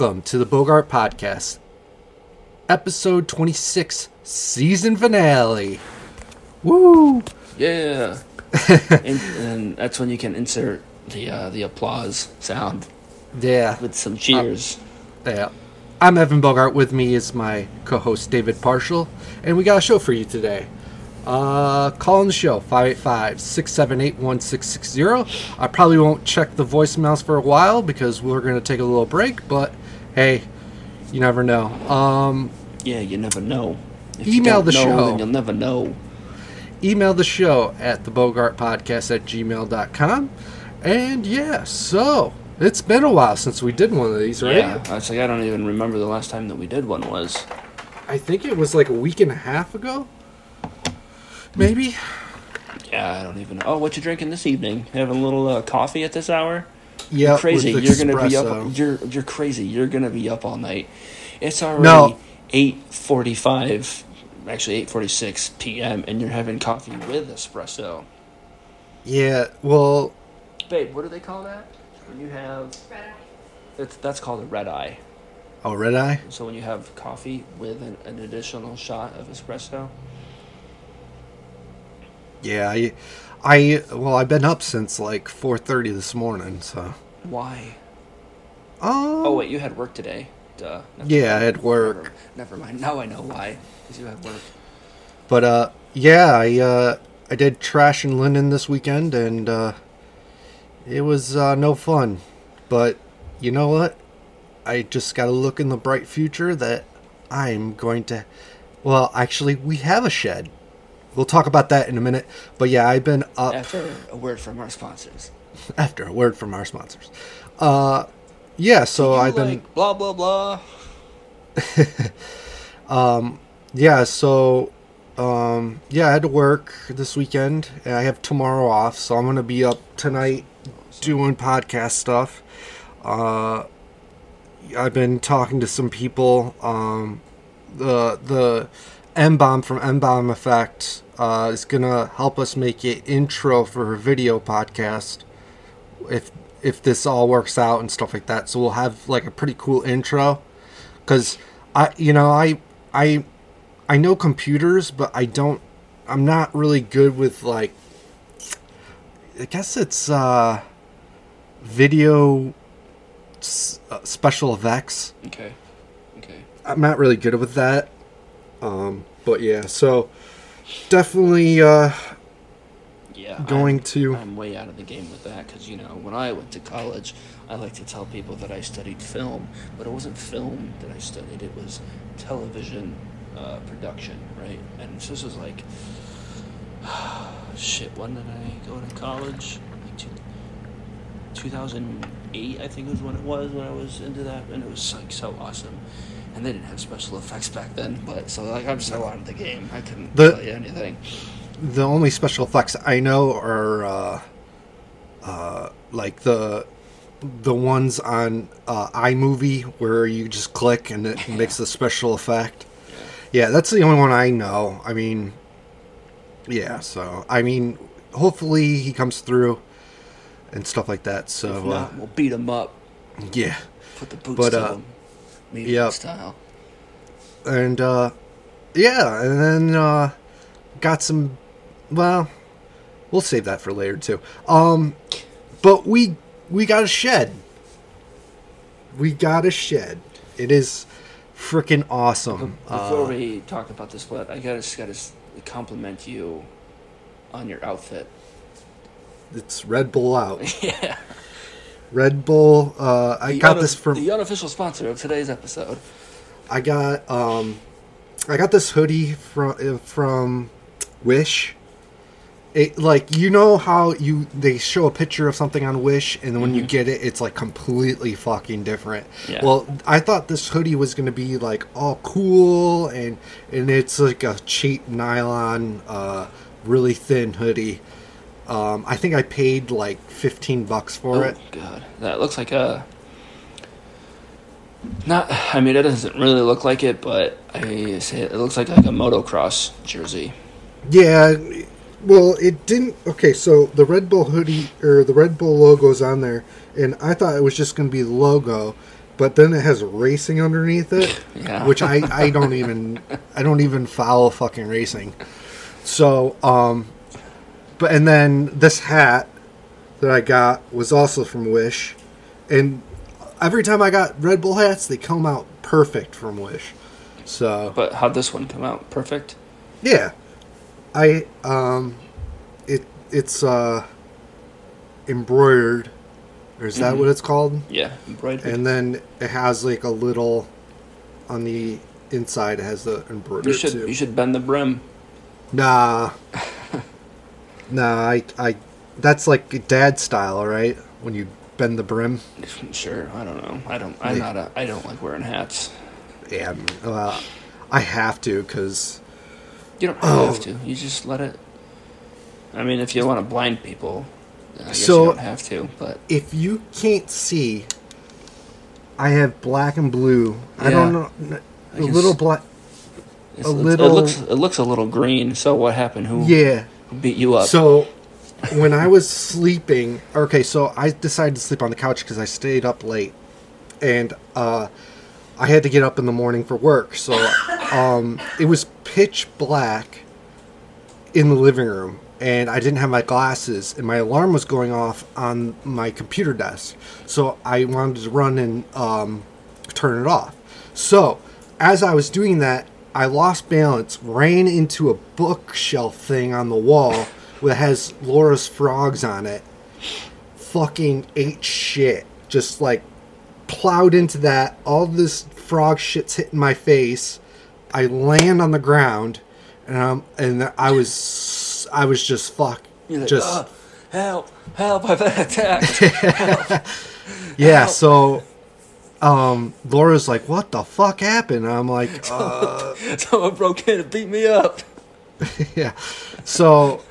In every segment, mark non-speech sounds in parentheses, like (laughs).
Welcome to the Bogart Podcast, episode 26, season finale. Woo! Yeah. (laughs) and, and that's when you can insert the uh, the applause sound Yeah, with some cheers. yeah. I'm Evan Bogart. With me is my co-host David Parshall, and we got a show for you today. Uh, call in the show 585-678-1660. I probably won't check the voicemails for a while because we're gonna take a little break, but hey, you never know. Um, yeah, you never know. If Email the know, show. Then you'll never know. email the show at the Bogart Podcast at gmail.com. And yeah, so it's been a while since we did one of these, right? Yeah. I was like, I don't even remember the last time that we did one was. I think it was like a week and a half ago. Maybe. Yeah, I don't even know. Oh, what you drinking this evening? Having a little uh, coffee at this hour? Yeah, crazy. You're gonna be up. You're you're crazy. You're gonna be up all night. It's already No. eight forty five, actually eight forty six p.m. and you're having coffee with espresso. Yeah, well, Babe, what do they call that? When you have it's that's called a red eye. oh, red eye. So when you have coffee with an, an additional shot of espresso. Yeah, I, I, well, I've been up since like 4:30 this morning, so. Why? Oh. Oh wait, you had work today. Duh. Never Yeah, I had work. Never, never mind. Now I know why. Because you had work. But uh, yeah, I uh, I did trash and linen this weekend, and uh, it was uh, no fun. But you know what? I just got to look in the bright future that I'm going to. Well, actually, we have a shed. We'll talk about that in a minute. But yeah, I've been up After a word from our sponsors. (laughs) after a word from our sponsors. Uh, yeah, so I've been. like blah blah blah. (laughs) Yeah, so um yeah, I had to work this weekend and I have tomorrow off, so I'm gonna be up tonight doing podcast stuff. Uh I've been talking to some people. Um the the M bomb from M bomb effect uh is gonna help us make an intro for her video podcast if if this all works out and stuff like that. So we'll have like a pretty cool intro because I you know I I I know computers, but I don't. I'm not really good with like. I guess it's uh, video s- uh, special effects. Okay. Okay. I'm not really good with that. Um, but yeah, so definitely uh, Yeah. going I'm, to. I'm way out of the game with that because you know when I went to college, I like to tell people that I studied film, but it wasn't film that I studied. It was television uh, production, right? And this was like, (sighs) shit. When did I go to college? Like two, 2008, I think was when it was when I was into that, and it was like so awesome. And they didn't have special effects back then, but so like I'm so out of the game. I couldn't The- tell you anything. the only special effects I know are uh, uh, like the the ones on uh, iMovie where you just click and it (laughs) makes the special effect. Yeah, that's the only one I know. I mean, yeah. So I mean, hopefully he comes through and stuff like that. So uh, we'll beat him up. yeah, Put the boots But, to uh, them. Medium yep. style. and uh, yeah, and then uh, got some. Well, we'll save that for later too. Um, but we we got a shed. We got a shed. It is freaking awesome. Before Uh, we talk about this, what I gotta gotta compliment you on your outfit. it's Red Bull out. (laughs) yeah, Red Bull. Uh, I The got unaf- this from. the unofficial sponsor of today's episode. I got um, I got this hoodie from uh, from Wish. It like you know how you they show a picture of something on Wish and then when you get it it's like completely fucking different. Yeah. Well, I thought this hoodie was gonna be like all cool and and it's like a cheap nylon, uh, really thin hoodie. Um, I think I paid like fifteen bucks for oh it. god, that looks like a. Not, I mean, it doesn't really look like it, but I say it, it looks like like a motocross jersey. Yeah, well, it didn't. Okay, so the Red Bull hoodie or the Red Bull logo's on there, and I thought it was just going to be the logo, but then it has racing underneath it, (laughs) Yeah. which I, I don't even I don't even follow fucking racing. So um, but and then this hat that I got was also from Wish, and every time I got Red Bull hats, they come out perfect from Wish. So But how'd this one come out? Perfect. yeah, I um, it it's uh embroidered. Or is that Mhm. what it's called? Yeah, embroidered. And then it has like a little on the inside. It has the embroidered you should too. you should bend the brim. Nah, (laughs) nah. I I that's like dad style, right? When you bend the brim. Sure, I don't know. I don't. I'm Yeah. not a. I don't like wearing hats. Yeah, well, I have to because You don't Oh. have to. You just let it. I mean, if you want to blind people, I guess So- you don't have to. But if you can't see, I have black and blue. I don't know. A little black. a little- It looks. It looks a little green. So what happened? Who Yeah. Beat you up? So when I was sleeping, okay, so I decided to sleep on the couch because I stayed up late, and uh, I had to get up in the morning for work. So um, it was pitch black in the living room, and I didn't have my glasses, and my alarm was going off on my computer desk. So I wanted to run and um, turn it off. So as I was doing that, I lost balance, ran into a bookshelf thing on the wall that has Laura's frogs on it. Fucking ate shit. Just like plowed into that. All this frog shit's hitting my face. I land on the ground, and um, and I was I was just fuck. Like, just "Ah, help! Help! I've been attacked. (laughs) yeah. help. So, um, Laura's like, "What the fuck happened?" And I'm like, (laughs) uh, Someone broke in and beat me up. (laughs) yeah. So,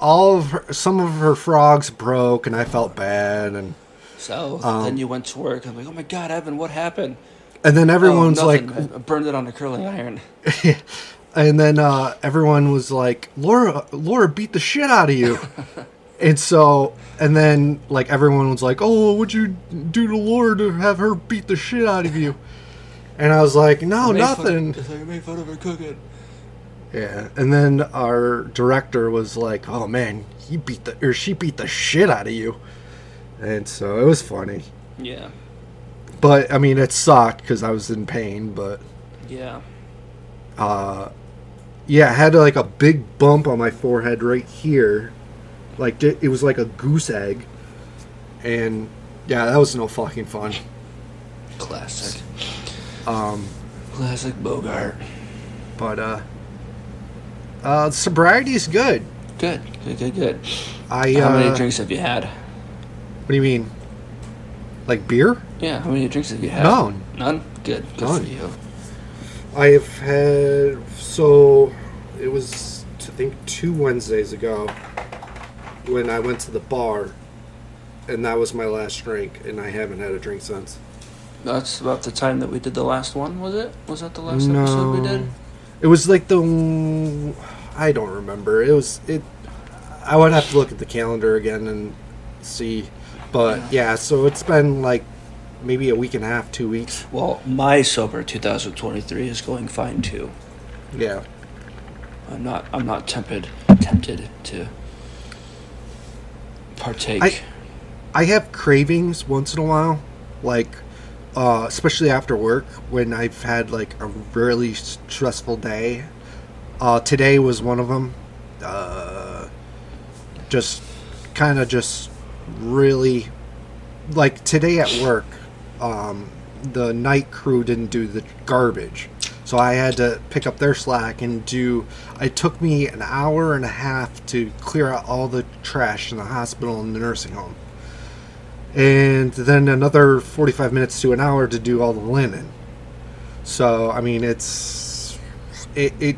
all of her, some of her frogs broke, and I felt bad, and So Um, then you went to work. I'm like, oh my god, Evan, what happened? and then everyone's oh, like. I burned it on the curling iron. (laughs) and then uh, everyone was like, "Laura, Laura beat the shit out of you." And so, and then like everyone was like, "Oh, what'd you do to Laura to have her beat the shit out of you?" And I was like, "No, I made fun- nothing." It's like made fun of her cooking. Yeah, and then our director was like, "Oh man, he beat the or she beat the shit out of you," and so it was funny. Yeah, But I mean, it sucked because I was in pain. But yeah. uh, yeah, I had like a big bump on my forehead right here, like it was like a goose egg, and yeah, that was no fucking fun. Classic. Um, Classic Bogart. but uh, uh, sobriety is good. Good, good, good, good. I How uh, many drinks have you had? What do you mean? Like beer? Yeah, how many drinks have you had? None. None? Good. Good None. for you. I have had so it was I think two Wednesdays ago when I went to the bar, and that was my last drink, and I haven't had a drink since. That's about the time that we did the last one, was it? Was that the last episode we did? It was like the I don't remember. It was it. I would have to look at the calendar again and see, but yeah. So it's been like maybe a week and a half, two weeks. Well, my sober 2023 is going fine too. Yeah. I'm not. I'm not tempted. Tempted to partake. I- I have cravings once in a while, like uh, especially after work when I've had like a really stressful day. Uh, today was one of them. Uh, just kind of just really like today at work. Um, the night crew didn't do the garbage, so I had to pick up their slack and do. It took me an hour and a half to clear out all the trash in the hospital and the nursing home and then another 45 minutes to an hour to do all the linen. So, I mean, it's it, it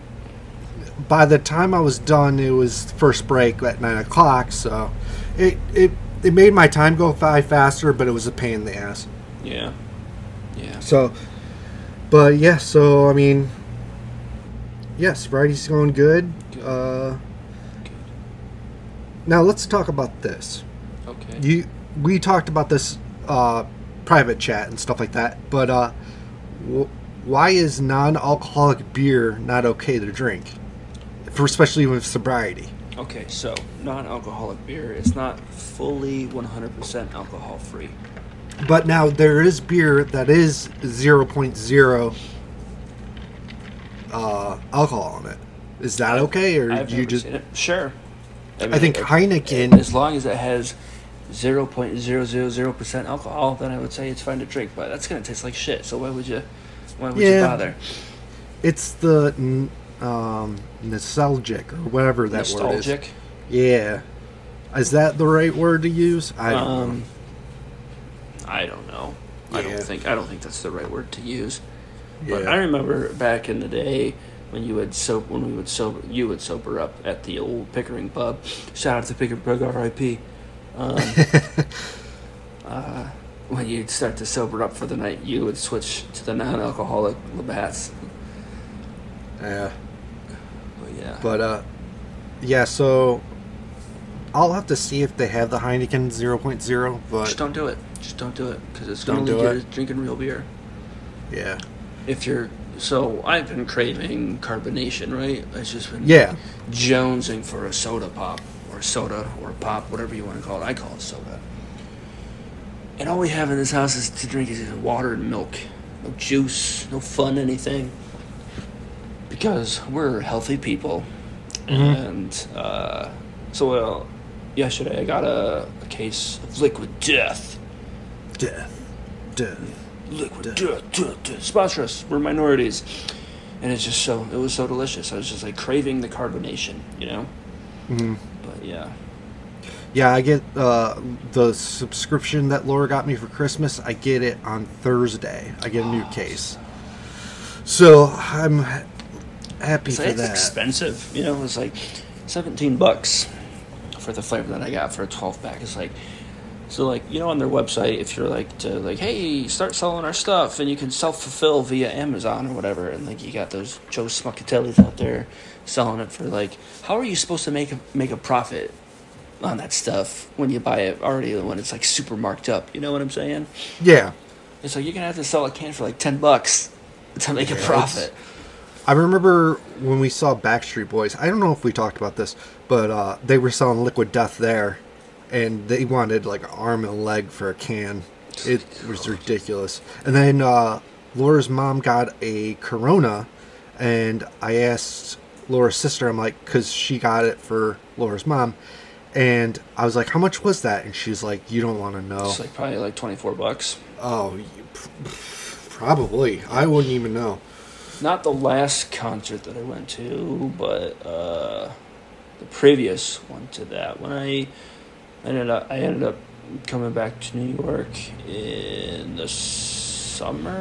by the time I was done, it was first break at nine o'clock. So, it it it made my time go by faster, but it was a pain in the ass. yeah. Yeah. So, but yeah, so I mean, yes, variety's going good. Good. Uh, now let's talk about this. Okay. You we talked about this uh, private chat and stuff like that. But uh, wh- why is non-alcoholic beer not okay to drink, for especially with sobriety? Okay, so non-alcoholic beer, it's not fully 100% alcohol free. But now there is beer that is 0.0 uh, alcohol in it. Is that okay, or I've you just? seen it. Sure. I think it- Heineken- As long as it has 0.000% alcohol, then I would say it's fine to drink. But that's gonna taste like shit. So why would you? Why would you bother? It's the um, nostalgic or whatever that word Nostalgic. is. Yeah, is that the right word to use? I don't Um, know. I don't know. I don't think I don't think that's the right word to use. But I remember back in the day when you would soap when we would sober you would sober up at the old Pickering pub. Shout out to Pickering pub, R.I.P. Um, (laughs) uh, when you'd start to sober up for the night, you would switch to the non-alcoholic Labatt's. Yeah, But yeah, but uh, yeah. So I'll have to see if they have the Heineken 0.0. But just don't do it. Just don't do it because it's gonna lead you to drinking real beer. yeah, If you're so, I've been craving carbonation, right? I've just been yeah, jonesing for a soda pop or soda or pop, whatever you want to call it. I call it soda. And all we have in this house is to drink is water and milk. No juice, no fun, anything. Because we're healthy people. Mhm. And uh, so, well, yesterday I got a, a case of liquid death. Death, death. Liquid Death. death, death, death. Sponsor us. We're minorities. And it's just so, it was so delicious. I was just like craving the carbonation, you know? hmm But yeah. Yeah, I get uh, the subscription that Laura got me for Christmas. I get it on Thursday. I get a new case, so I'm happy So for it's that. expensive. You know, it was like 17 bucks for the flavor that I got for a 12 pack. It's like, so like, you know, on their website, if you're like, to like, hey, start selling our stuff and you can self fulfill via Amazon or whatever. And like, you got those Joe Smuckatellis out there selling it for like, how are you supposed to make a, make a profit on that stuff when you buy it already when it's like super marked up? You know what I'm saying? Yeah, It's like, you're to have to sell a can for like 10 bucks to make Yeah, a profit. I remember when we saw Backstreet Boys. I don't know if we talked about this, but uh, they were selling Liquid Death there, and they wanted like an arm and a leg for a can. It was ridiculous. And then uh, Laura's mom got a Corona, and I asked Laura's sister. I'm like, because she got it for Laura's mom, and I was like, how much was that? And she's like, you don't want to know. It's like probably like 24 bucks. oh, probably. I wouldn't even know. Not the last concert that I went to, but uh, the previous one to that. When I ended up, I ended up coming back to New York in the summer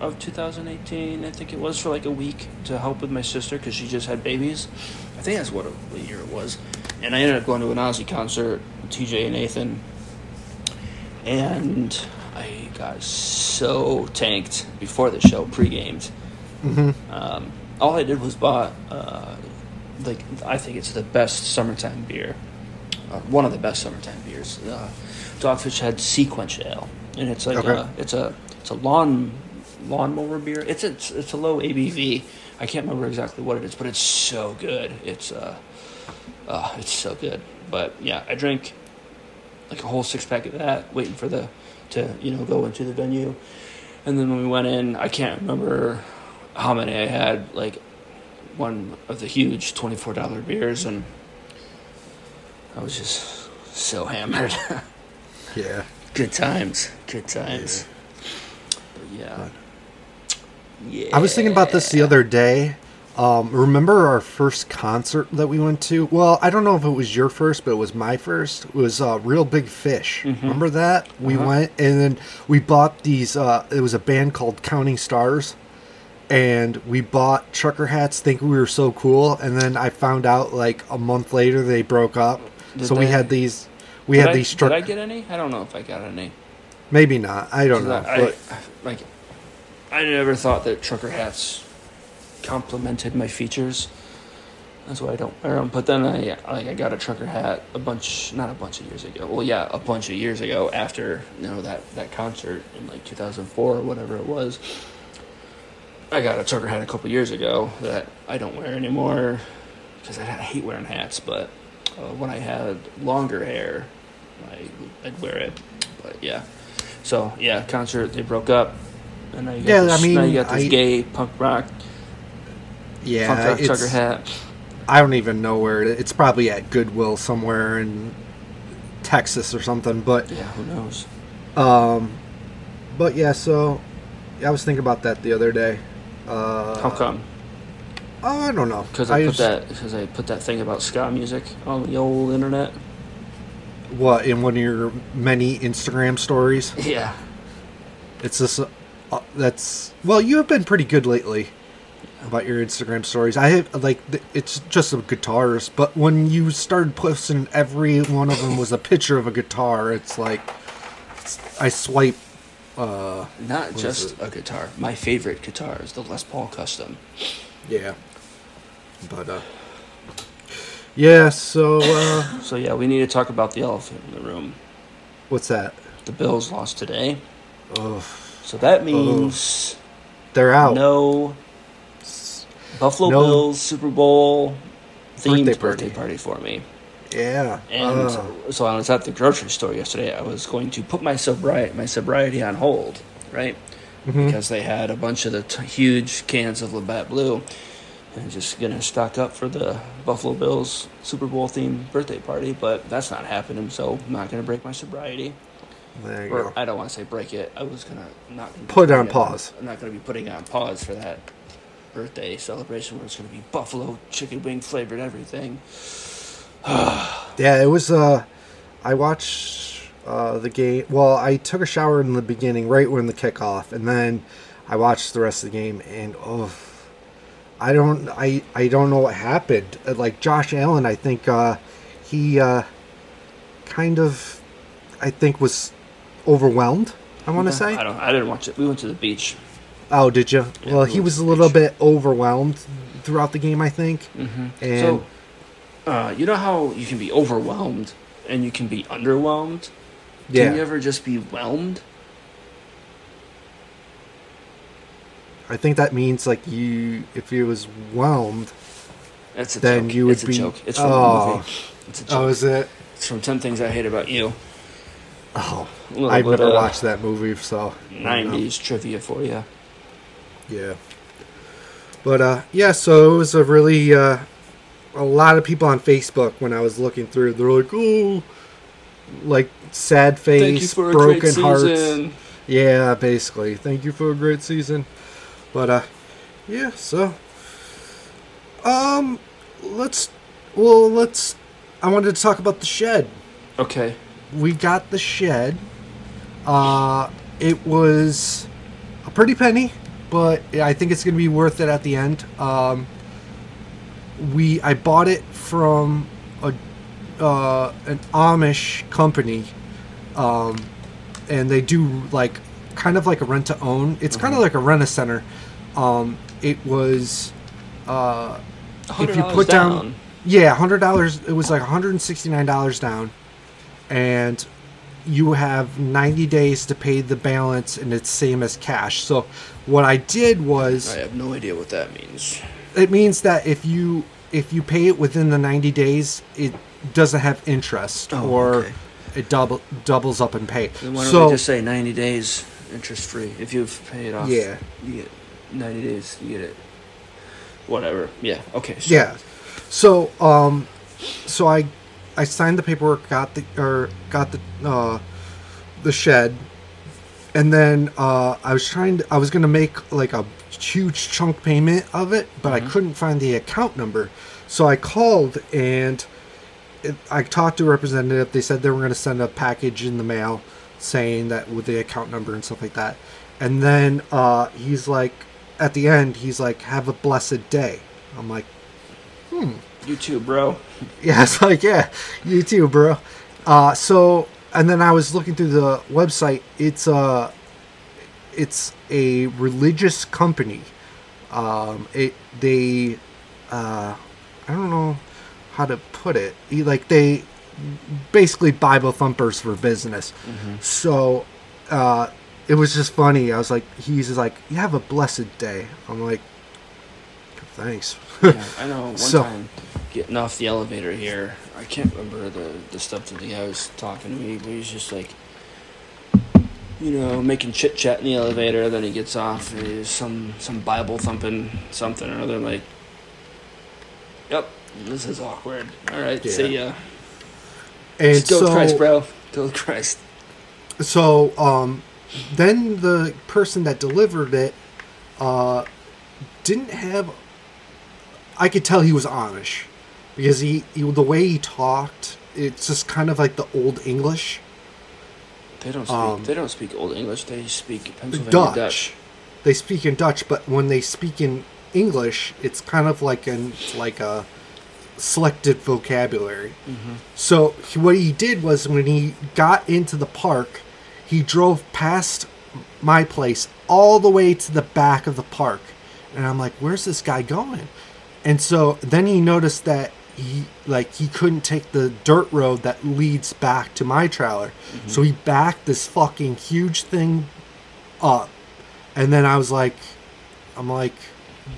of 2018. I think it was for like a week to help with my sister because she just had babies. I think that's what the year it was. And I ended up going to an Ozzy concert, TJ and Nathan, and I got so tanked before the show, pre-gamed. hmm Um, all I did was bought, uh, like I think it's the best summertime beer, uh, one of the best summertime beers. Uh, Dogfish Head SeaQuench Ale, and it's like Okay. a, it's a it's a lawn lawnmower beer. It's it's it's a low ABV. I can't remember exactly what it is, but it's so good. It's uh, uh it's so good. But yeah, I drank like a whole six pack of that, waiting for the to you know go into the venue, and then when we went in, I can't remember how many I had. Like one of the huge twenty four dollar beers, and I was just so hammered. (laughs) Yeah. good times, good times. But yeah, yeah. I was thinking about this the other day. Um, remember our first concert that we went to? Well, I don't know if it was your first, but it was my first. It was uh, Reel Big Fish. Mhm. Remember that? We Uh-huh. went and then we bought these. Uh, it was a band called Counting Stars, and we bought trucker hats, thinking we were so cool. And then I found out like a month later they broke up. Did so we had these. We had I, these truck. Did I get any? I don't know if I got any. Maybe not. I don't know. I, but I, like, I never thought that trucker hats complemented my features. That's why I don't wear them. But then I like I got a trucker hat a bunch, not a bunch of years ago. Well, yeah, a bunch of years ago after you know that that concert in like 2004 or whatever it was. I got a trucker hat a couple years ago that I don't wear anymore because I, I hate wearing hats. But uh, when I had longer hair, I I'd wear it. But yeah, so yeah, concert they broke up, and now you got Yeah, this, I mean, now you got this I- gay punk rock Yeah, punk rock trucker hat. I don't even know where it, it's probably at Goodwill somewhere in Texas or something. But Yeah, who knows? um, but yeah. So I was thinking about that the other day. Uh, How come? Oh, I don't know. Because I, put just- that because I put that thing about ska music on the old internet. what in one of your many Instagram stories. (laughs) Yeah, It's this. Uh, that's well. You have been pretty good lately about your Instagram stories. I have like it's just of guitars, but when you started posting, every one of them was a picture of a guitar. It's like I swipe. Uh, not just a guitar. My favorite guitar is the Les Paul Custom. yeah, but uh, yeah. So uh, (laughs) So yeah, we need to talk about the elephant in the room. what's that? The Bills lost today, Oh, so that means they're out. no Buffalo No Bills Super Bowl themed Birthday birthday, party. party for me. Yeah. And uh, so I was at the grocery store yesterday. I was going to put my sobriety my sobriety on hold, right? mhm. because they had a bunch of the t- huge cans of Labatt Blue, and just gonna stock up for the Buffalo Bills Super Bowl themed birthday party. But that's not happening, so I'm not gonna break my sobriety. there you Or go. I don't want to say break it. I was gonna not gonna Put it on putting pause. I'm not gonna be putting it on pause for that birthday celebration where it's gonna be buffalo chicken wing flavored everything. (sighs) Yeah, it was. Uh, I watched uh, the game. Well, I took a shower in the beginning, right when the kickoff, and then I watched the rest of the game. And oh, I don't, I, I don't know what happened. Like Josh Allen, I think uh, he uh, kind of, I think was overwhelmed. I want to say. I don't. I didn't watch it. We went to the beach. Oh, did you? Yeah, well, we he was a little beach. bit overwhelmed throughout the game. I think. Mm-hmm. And so, uh, you know how you can be overwhelmed and you can be underwhelmed. yeah, Can you ever just be whelmed? I think that means like you, if you was whelmed. That's a Then joke. you would it's a be- joke. It's from Oh. the movie. It's a joke. Oh, is it? It's from Ten Things I Hate About You. Oh, little I've never watched that movie, so I don't know. '90s trivia for you. Yeah, but uh, yeah. So it was a really uh, a lot of people on Facebook when I was looking through. They're like, oh, like sad face, Thank you for a broken great hearts. season. Yeah, basically. Thank you for a great season. But uh, yeah. So um, let's well let's. I wanted to talk about the shed. Okay. we got the shed. Uh, it was a pretty penny, but I think it's gonna be worth it at the end. Um, we I bought it from a uh, an Amish company, um, and they do like kind of like a rent to own. It's kind of like a rent a center. Um, it was uh, if you $100 put down, yeah, hundred dollars. It was like one hundred and sixty nine dollars down, and you have ninety days to pay the balance, and it's same as cash. So what I did was I have no idea what that means. It means that if you if you pay it within the ninety days, it doesn't have interest Oh, or okay. it double doubles up in pay. Then why don't So we just say 90 days interest free? If you've paid off, Yeah. you get 90 days. You get it. Whatever. Yeah. Okay. So Yeah. So um, so I I signed the paperwork, got the or got the uh, the shed, and then uh, I was trying to I was gonna make like a huge chunk payment of it, but I couldn't find the account number, so I called and it, I talked to a representative. They said they were gonna send a package in the mail saying that with the account number and stuff like that, and then uh, he's like at the end he's like have a blessed day. I'm like. You too, bro. (laughs) Yeah, it's like, yeah, you too, bro. Uh, so, and then I was looking through the website. It's a, it's a religious company. Um, it they, uh, I don't know how to put it. Like they basically Bible thumpers for business. So uh, it was just funny. I was like, he's just like, you have a blessed day. I'm like, thanks. Yeah, (laughs) I know one So- time getting off the elevator here, I can't remember the, the stuff that the guy was talking to me, but he's just like, you know, making chit chat in the elevator. Then he gets off, and he's some some Bible thumping something or other. Like, yep, this is awkward. All right, see ya. and so, with Christ, bro. With Christ. so um, then the person that delivered it uh, didn't have. I could tell he was Amish because he, he the way he talked, it's just kind of like the old English. They don't speak. Um, they don't speak Old English. They speak Pennsylvania Dutch. Dutch. They speak in Dutch, but when they speak in English, it's kind of like an like a selected vocabulary. So he, what he did was when he got into the park, he drove past my place all the way to the back of the park, and I'm like, "Where's this guy going?" And so then he noticed that he like he couldn't take the dirt road that leads back to my trailer, so he backed this fucking huge thing up, and then I was like, I'm like,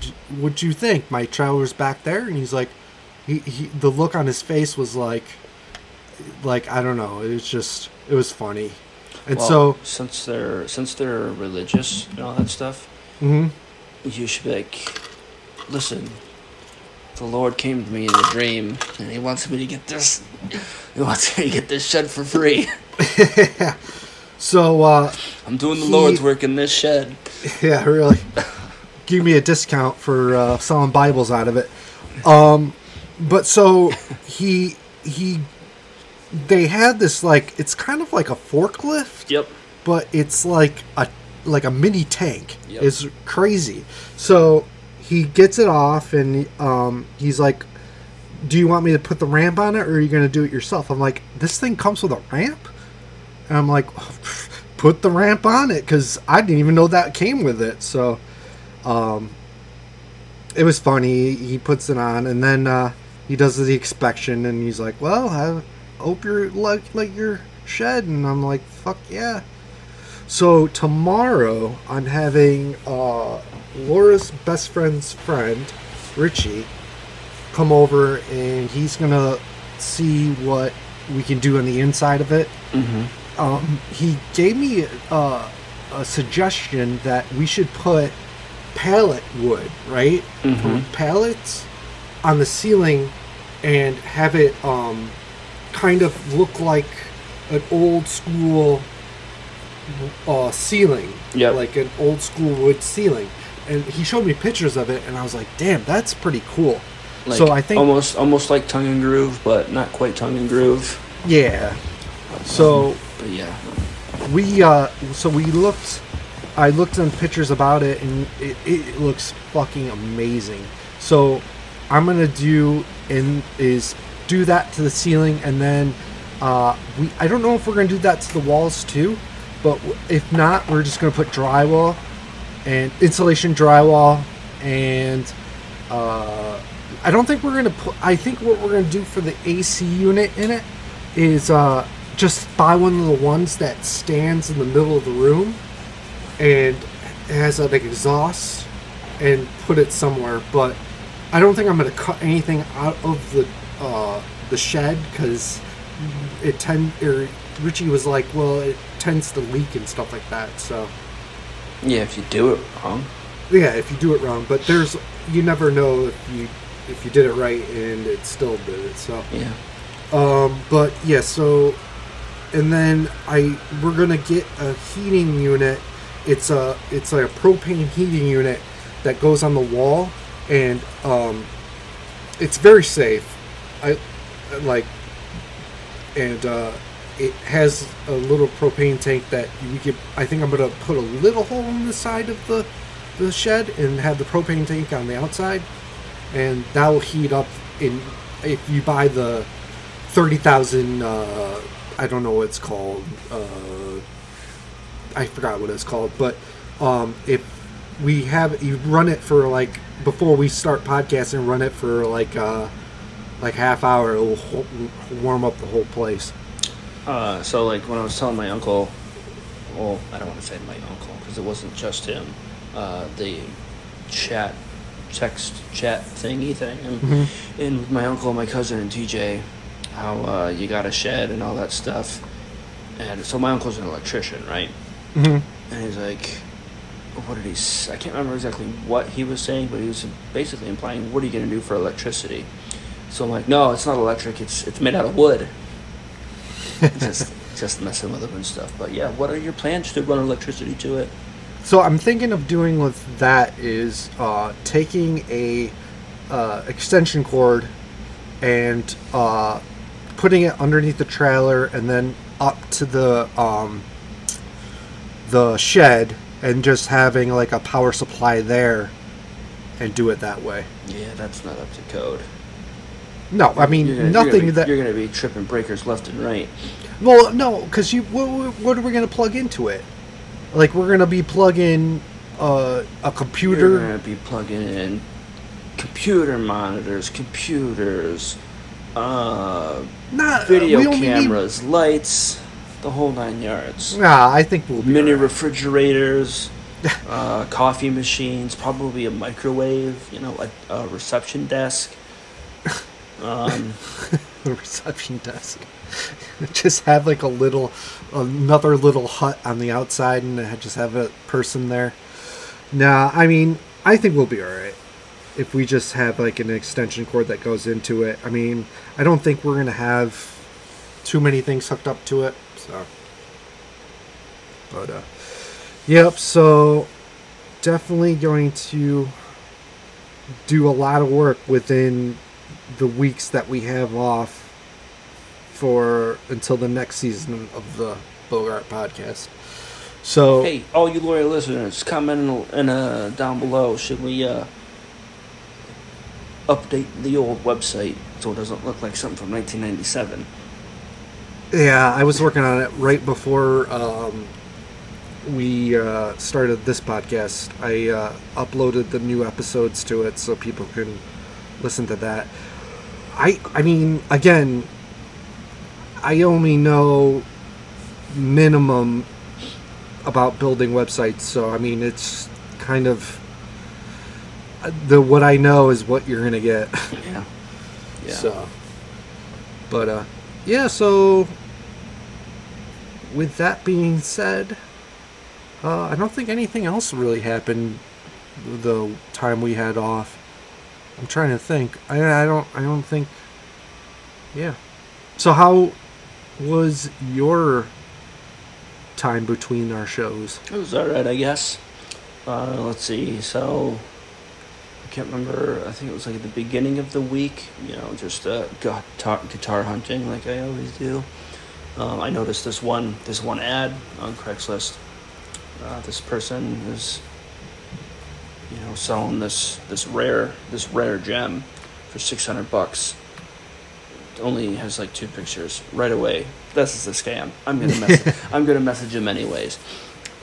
"D- "What do you think? My trailer's back there?" And he's like, he, he the look on his face was like, like I don't know. It was just it was funny, and Well, so since they're since they're religious and all that stuff, mhm. you should be like, listen, the Lord came to me in a dream, and He wants me to get this. He wants me to get this shed for free. (laughs) so uh, I'm doing the He- Lord's work in this shed. yeah, really, give me a discount for uh, selling Bibles out of it. Um, but so he he they had this like it's kind of like a forklift. Yep. but it's like a like a mini tank. Yep. It's crazy. So he gets it off and um, he's like, "Do you want me to put the ramp on it, or are you going to do it yourself?" I'm like, "This thing comes with a ramp," and I'm like, (laughs) "Put the ramp on it," because I didn't even know that came with it. So, um, it was funny. He puts it on, and then uh, he does the inspection, and he's like, "Well, I hope you're like like your shed," and I'm like, "Fuck yeah." So tomorrow I'm having uh, Laura's best friend's friend, Richie, come over and he's gonna see what we can do on the inside of it. Mm-hmm. Um, he gave me uh, a suggestion that we should put pallet wood, right, Mhm. pallets on the ceiling and have it um, kind of look like an old school uh, ceiling, Yep. like an old school wood ceiling. And he showed me pictures of it, and I was like, "Damn, that's pretty cool." Like so I think, almost almost like tongue and groove, but not quite tongue and groove. yeah. So But yeah, we uh so we looked i looked on pictures about it and it, it looks fucking amazing so i'm gonna do and is do that to the ceiling and then uh we i don't know if we're gonna do that to the walls too but if not we're just gonna put drywall and insulation drywall and uh i don't think we're gonna put i think what we're gonna do for the ac unit in it is uh just buy one of the ones that stands in the middle of the room and has an exhaust and put it somewhere but i don't think i'm to cut anything out of the uh, the shed because it tend or richie was like well it tends to leak and stuff like that so yeah. If you do it wrong, yeah if you do it wrong but there's you never know if you if you did it right and it still did it so yeah. Um, but yeah, so and then I we're gonna get a heating unit. It's a it's like a propane heating unit that goes on the wall, and um, it's very safe. I like, and uh, it has a little propane tank that we could. I think I'm gonna put a little hole in the side of the the shed and have the propane tank on the outside, and that will heat up. In if you buy the thirty thousand. Uh, I don't know what it's called. Uh, I forgot what it's called, but um, if we have you run it for like before we start podcasting, run it for like uh, like half hour. It will warm up the whole place. Uh, so like when I was telling my uncle, well, I don't want to say my uncle because it wasn't just him. Uh, the chat, text chat thingy thing, and, Mm-hmm. and with my uncle, and my cousin, and TJ, how uh, you got a shed and all that stuff. And so my uncle's an electrician, right? Mm-hmm. And he's like, what did he? s- I can't remember exactly what he was saying, but he was basically implying, "What are you going to do for electricity?" So I'm like, "No, it's not electric. It's it's made out of wood." (laughs) just just messing with him and stuff. But yeah, what are your plans to run electricity to it? So I'm thinking of doing with that is uh, taking a uh, extension cord and uh, putting it underneath the trailer and then up to the um, the shed and just having like a power supply there and do it that way. Yeah, that's not up to code. No, I mean You're gonna- you're nothing gonna be, that. you're going to be tripping breakers left and right. Well, no, because you. What, what are we gonna plug into it? Like we're gonna be plugging uh, a computer. You're going to be plugging in computer monitors, computers, uh, Not video only need- cameras, lights, the whole nine yards. Nah, I think we'll be Mini alright. refrigerators, (laughs) uh, coffee machines, probably a microwave, you know, a, a reception desk. Um, (laughs) the reception desk. (laughs) just have like a little, another little hut on the outside, and just have a person there. Nah, I mean, I think we'll be all right if we just have like an extension cord that goes into it. I mean, I don't think we're gonna have too many things hooked up to it. So, but uh, yep. So definitely going to do a lot of work within the weeks that we have off for until the next season of the Bogart podcast. So hey, all you loyal listeners, comment in, in, uh, down below. Should we uh, update the old website so it doesn't look like something from 1997? yeah, I was working on it right before um, we uh, started this podcast. I uh, uploaded the new episodes to it so people can listen to that. I I mean, again, I only know minimum about building websites, so I mean, it's kind of the what I know is what you're gonna get. (laughs) Yeah. Yeah. So, but uh, yeah. So, with that being said, uh, I don't think anything else really happened the time we had off. I'm trying to think. I, I don't. I don't think. Yeah. So how was your time between our shows? It was alright, I guess. Uh, let's see. So, I can't remember. I think it was like at the beginning of the week. You know, just uh, guitar, guitar hunting like I always do. Um, I noticed this one this one ad on Craigslist. Uh, this person is, selling this this rare this rare gem for six hundred bucks. It only has like two pictures. Right away, this is a scam. I'm gonna message. (laughs) I'm gonna message him anyways.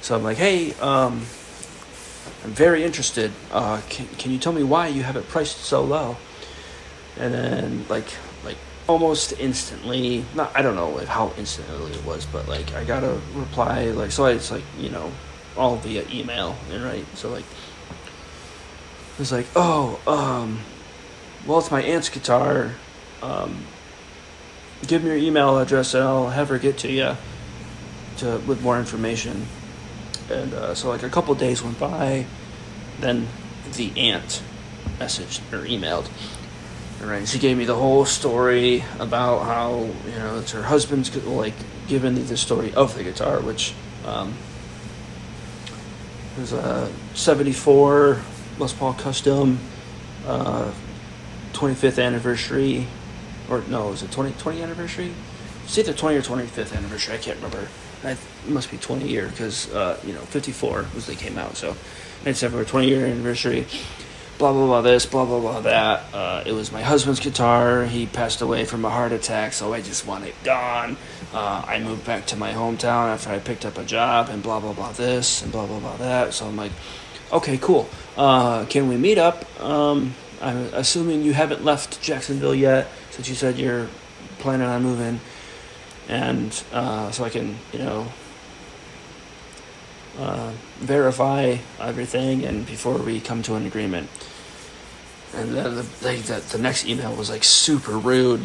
So I'm like, hey, um, I'm very interested. Uh, can, can you tell me why you have it priced so low? And then like like almost instantly, not I don't know how instantly it was, but like I got a reply like so it's like you know all via email and right so like was like oh um well it's my aunt's guitar. Um give me your email address and I'll have her get to you to with more information. And uh, so like a couple days went by. Then the aunt messaged or emailed. Right she gave me the whole story about how you know it's her husband's like given me the story of the guitar which um, it was a 74 Les Paul custom uh, 25th anniversary or no is it 20 20 anniversary? It's either 20 or 25th anniversary I can't remember. I, it must be 20 year because uh, you know 54 was they came out so it's ever 20 year anniversary. Blah blah blah this blah blah blah that. Uh, it was my husband's guitar. He passed away from a heart attack so i just want it gone. Uh, i moved back to my hometown after i picked up a job and blah blah blah this and blah blah blah that. So i'm like okay, cool. Uh, can we meet up? Um, I'm assuming you haven't left Jacksonville yet, since you said you're planning on moving, and uh, so I can, you know, uh, verify everything, and before we come to an agreement. And then the, the, the, the next email was like super rude.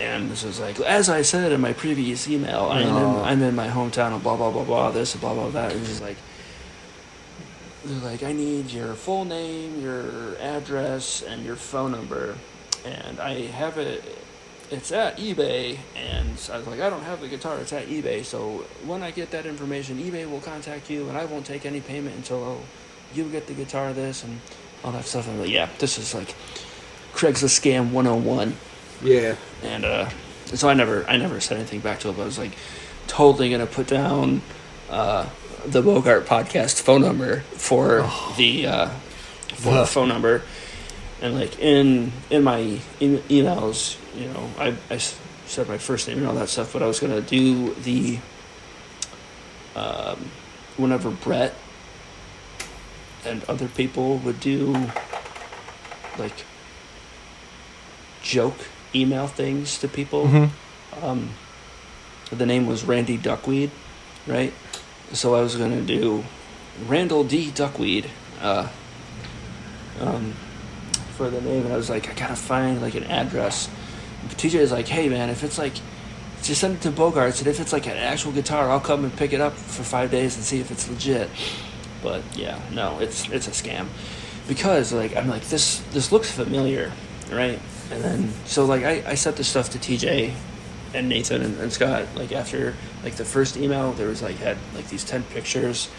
And this was like, as I said in my previous email, I'm, in, I'm in my hometown of blah, blah, blah, blah, this, blah, blah, that. And he's like, they're like, I need your full name, your address, and your phone number. And I have it, it's at eBay. And I was like, I don't have the guitar, it's at eBay. So when I get that information, eBay will contact you, and I won't take any payment until oh, you get the guitar, this, and all that stuff. And I'm like, yeah, this is like Craigslist scam 101 Yeah. and uh, so I never I never said anything back to him. I was like totally gonna put down uh, the Bogart podcast phone number for the uh, for the phone number, and like in in my e- emails, you know, I, I said my first name and all that stuff, but I was gonna do the um, whenever Brett and other people would do like joke email things to people. Mhm. Um, the name was Randy Duckweed, right? So I was gonna do Randall D Duckweed uh, um, for the name, and I was like, I gotta find like an address. And TJ is like, Hey man, if it's like, just send it to Bogarts, and if it's like an actual guitar, I'll come and pick it up for five days and see if it's legit. But yeah, no, it's it's a scam because like I'm like this this looks familiar, right? And then so like I, I sent this stuff to TJ and Nathan and, and Scott like after like the first email there was like had like these ten pictures.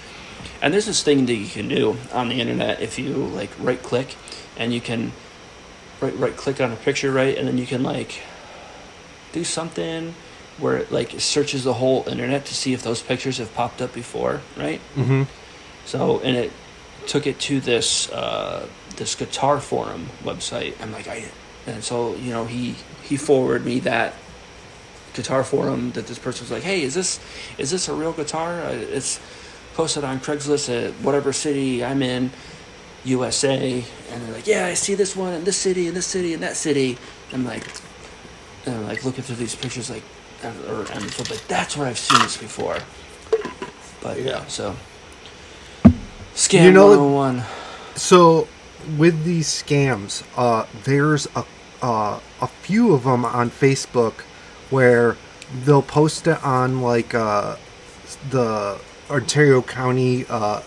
And there's this thing that you can do on the internet if you like right click and you can right right click on a picture right and then you can like do something where it like searches the whole internet to see if those pictures have popped up before, right? Mm-hmm. So and it took it to this uh, this guitar forum website. I'm like I, and so you know he he forwarded me that guitar forum that this person was like, hey, is this is this a real guitar? Uh, it's posted on Craigslist at whatever city I'm in, USA, and they're like, yeah, I see this one in this city, in this city, in that city. I'm like, and I'm like looking through these pictures, like, or, so like that's where I've seen this before. But yeah, Yeah. so scam You know- 101. So, with these scams, uh, there's a uh, a few of them on Facebook where they'll post it on like uh, the Ontario County uh,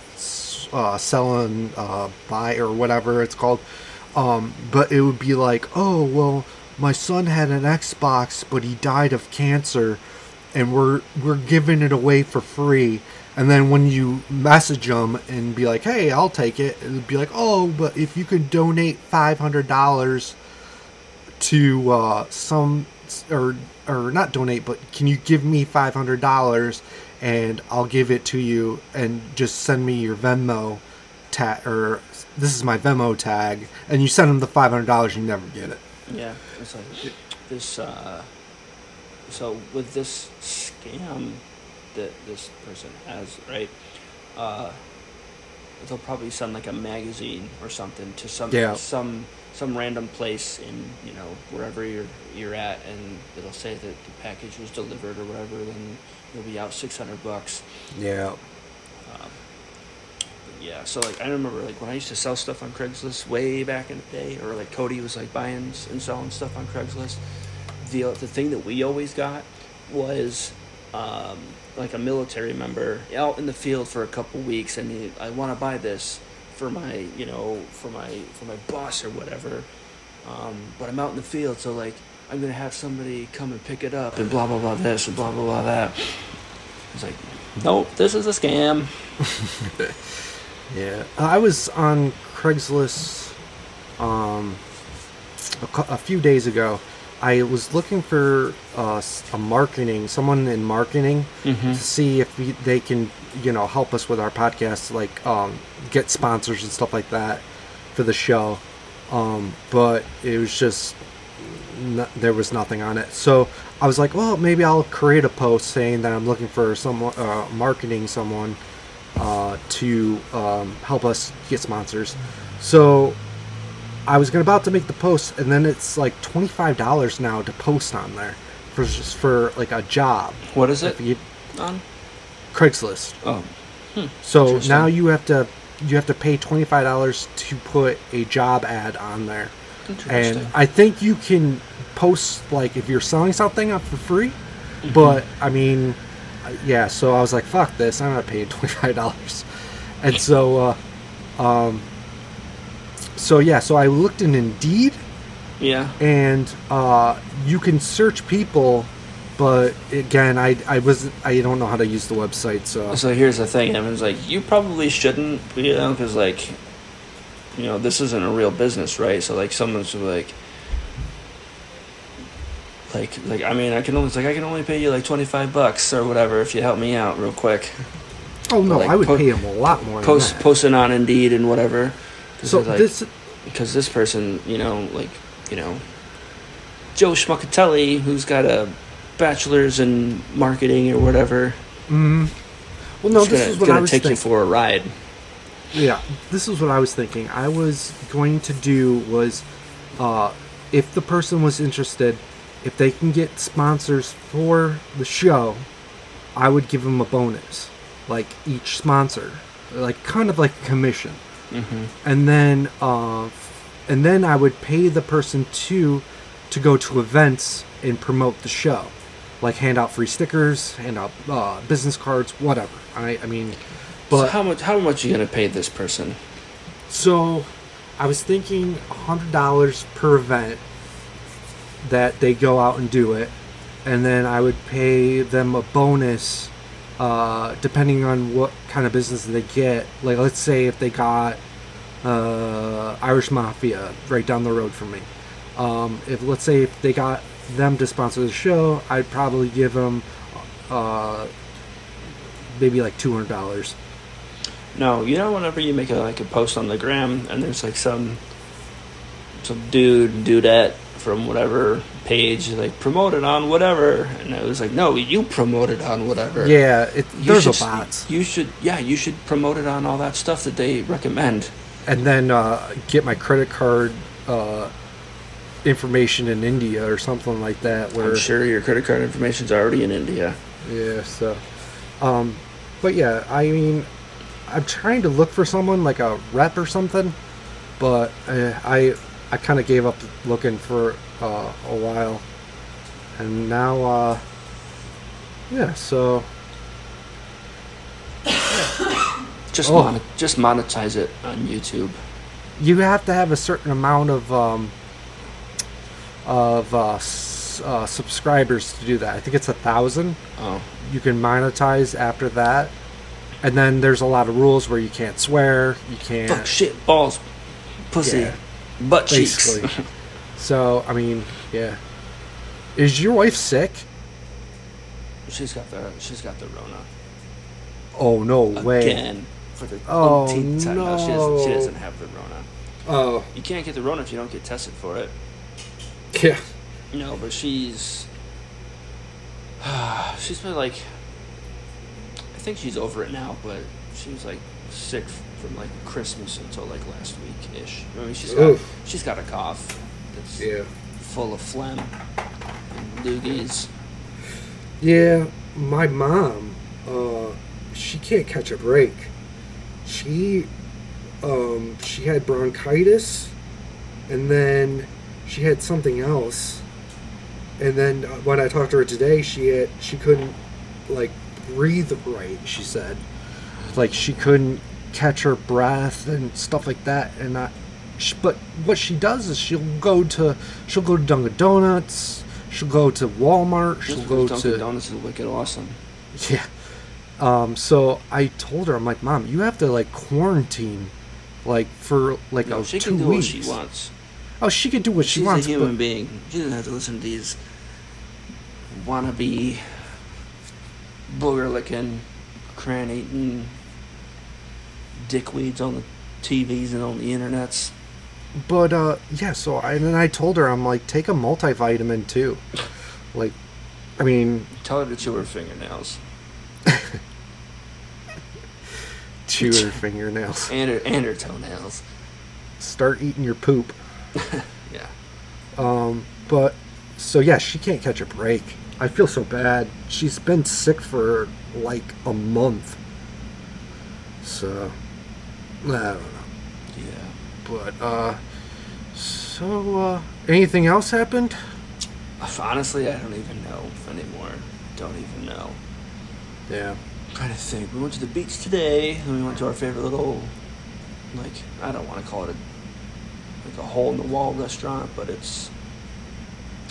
uh, sell and uh, buy or whatever it's called. Um, but it would be like, oh well, my son had an Xbox, but he died of cancer, and we're we're giving it away for free. And then when you message them and be like, "Hey, I'll take it," it would be like, "Oh, but if you can donate five hundred dollars to uh, some or or not donate, but can you give me five hundred dollars and I'll give it to you and just send me your Venmo tag or this is my Venmo tag and you send them the five hundred dollars, you never get it. Yeah, it's like this. Uh, so with this scam that this person has, right? Uh, they'll probably send like a magazine or something to some Yeah. some some random place in you know wherever you're you're at, and it'll say that the package was delivered or whatever. Then you'll be out six hundred bucks. Yeah. Um, yeah, so like I remember like when I used to sell stuff on Craigslist way back in the day, or like Cody was like buying and selling stuff on Craigslist. The the thing that we always got was um, like a military member out in the field for a couple weeks, and he, I want to buy this for my you know for my for my boss or whatever. Um, but I'm out in the field, so like I'm gonna have somebody come and pick it up and blah blah blah this and blah blah blah that. It's like, nope, this is a scam. (laughs) Yeah, I was on Craigslist um, a, a few days ago. I was looking for uh, a marketing, someone in marketing, Mm-hmm. to see if we, they can, you know, help us with our podcast, like um, get sponsors and stuff like that for the show. Um, but it was just no, there was nothing on it. So I was like, well, maybe I'll create a post saying that I'm looking for someone, uh, marketing someone uh, to um, help us get sponsors. So I was gonna about to make the post, and then it's like twenty five dollars now to post on there for just for like a job. What is it you- on? Craigslist. Oh, So now you have to you have to pay twenty five dollars to put a job ad on there, interesting. and I think you can post like if you're selling something up for free. Mm-hmm. But I mean, uh, yeah. So I was like, "Fuck this! I'm not paying (laughs) twenty five dollars." And so, uh, um, so yeah. So I looked in Indeed, yeah. and uh, you can search people, but again, I I was I don't know how to use the website, so So here's the thing, Evan's like, you probably shouldn't, you know, because like, you know, this isn't a real business, right? So like, someone's like, like, like, I mean, I can only, it's like, I can only pay you like twenty five bucks or whatever if you help me out real quick. oh no, like, I would po- pay him a lot more. Post posting on Indeed and whatever. So like, this because this person, you know, like, you know, Joe Schmuckatelli, who's got a bachelor's in marketing or whatever, Mm, well, no, is this gonna, is what I was take thinking. you for a ride. Yeah, this is what I was thinking. I was going to do was, uh, if the person was interested, if they can get sponsors for the show, I would give them a bonus, like each sponsor, like kind of like a commission, Mm-hmm. and then, uh, and then I would pay the person to, to go to events and promote the show, like hand out free stickers, hand out uh, business cards, whatever. I, I mean, but so how much? How much are you gonna pay this person? So, I was thinking hundred dollars per event that they go out and do it, and then I would pay them a bonus, uh, depending on what kind of business they get. Like, let's say if they got uh, Irish Mafia right down the road from me. Um, if let's say if they got them to sponsor the show, I'd probably give them uh, maybe like two hundred dollars. No, you know, whenever you make a, like a post on the gram and there's like some some dude dudette from whatever page like promoted on whatever, and it was like, no, you promoted on whatever. Yeah, it, You there's should, a bots. You should, yeah, you should promote it on all that stuff that they recommend. and then uh, get my credit card uh, information in India or something like that. Where I'm sure your credit card information's already in India. yeah, so, um, but yeah, I mean, I'm trying to look for someone like a rep or something, but uh, I I kind of gave up looking for uh, a while, and now uh, yeah, so (coughs) Just Oh. mon- just monetize it on YouTube. you have to have a certain amount of um, of uh, s- uh, subscribers to do that. I think it's a thousand. Oh, You can monetize after that, and then there's a lot of rules where you can't swear, you can't fuck, shit, balls, pussy, Yeah. Butt cheeks. (laughs) so I mean, yeah. Is your wife sick? she's got the she's got the Rona Oh no way! again for the Oh, umpteenth time. No, she doesn't. She doesn't have the Rona. Oh You can't get the Rona if you don't get tested for it. yeah. No, but she's (sighs) she's been like I think she's over it now, but she was like sick from like Christmas until like last week ish. I mean, she's got Oof. she's got a cough that's Yeah. full of phlegm and loogies. Yeah, my mom, uh, she can't catch a break. She, um, she had bronchitis, and then she had something else, and then uh, when I talked to her today, she had she couldn't like breathe right. She said, like she couldn't catch her breath and stuff like that, and I. She, but what she does is she'll go to she'll go to Dunkin' Donuts, she'll go to Walmart, she'll go Dunkin' to Donuts is wicked awesome. yeah. Um, so I told her, I'm like, Mom, you have to like quarantine, like for like No, a she two can do weeks. what she wants. Oh, she can do what she She's wants. a human being. She doesn't have to listen to these wannabe booger licking, cran eating dickweeds on the TVs and on the internets. but uh, yeah. So I, and then I told her, I'm like, take a multivitamin too. Like, I mean, Tell her to chew her fingernails. (laughs) chew her fingernails. and her and her toenails. Start eating your poop. (laughs) Yeah. Um, but so yeah, she can't catch a break. I feel so bad. She's been sick for like a month. So I don't know. Yeah. But uh, so uh, anything else happened? Honestly, I don't even know anymore. Don't even know. Yeah. I'm trying to think. We went to the beach today, and we went to our favorite little, like I don't want to call it a like a hole in the wall restaurant, but it's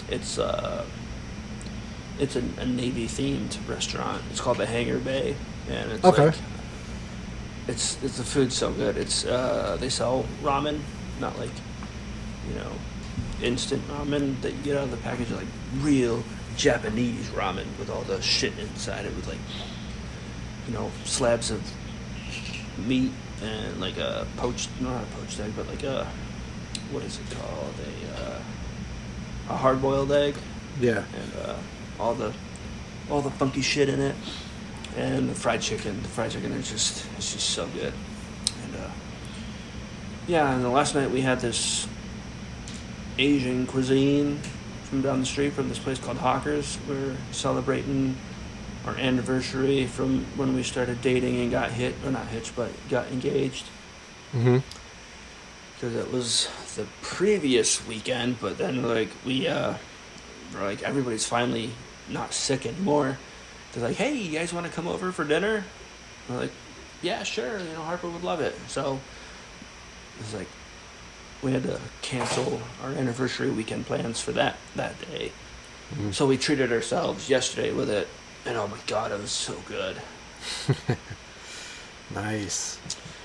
it's uh it's a, a navy themed restaurant. It's called the Hangar Bay, and it's Okay. like it's it's the food's so good. It's uh they sell ramen, not like you know instant ramen that you get out of the package, like real Japanese ramen with all the shit inside it, with like you know slabs of meat and like a poached, not a poached egg, but like a what is it called? A uh, a hard boiled egg Yeah. and uh, all the all the funky shit in it, and the fried chicken. The fried chicken is just it's just so good, and uh, yeah. And the last night we had this Asian cuisine from down the street from this place called Hawkers. We're celebrating our anniversary from when we started dating and got hit, or not hitched, but got engaged Mm-hmm. because it was the previous weekend. But then like we uh, were like everybody's finally not sick anymore. They're like, hey, you guys want to come over for dinner? We're like, yeah, sure. You know, Harper would love it. So it was like we had to cancel our anniversary weekend plans for that that day. Mhm. So we treated ourselves yesterday with it, and oh my god, it was so good. (laughs) Nice.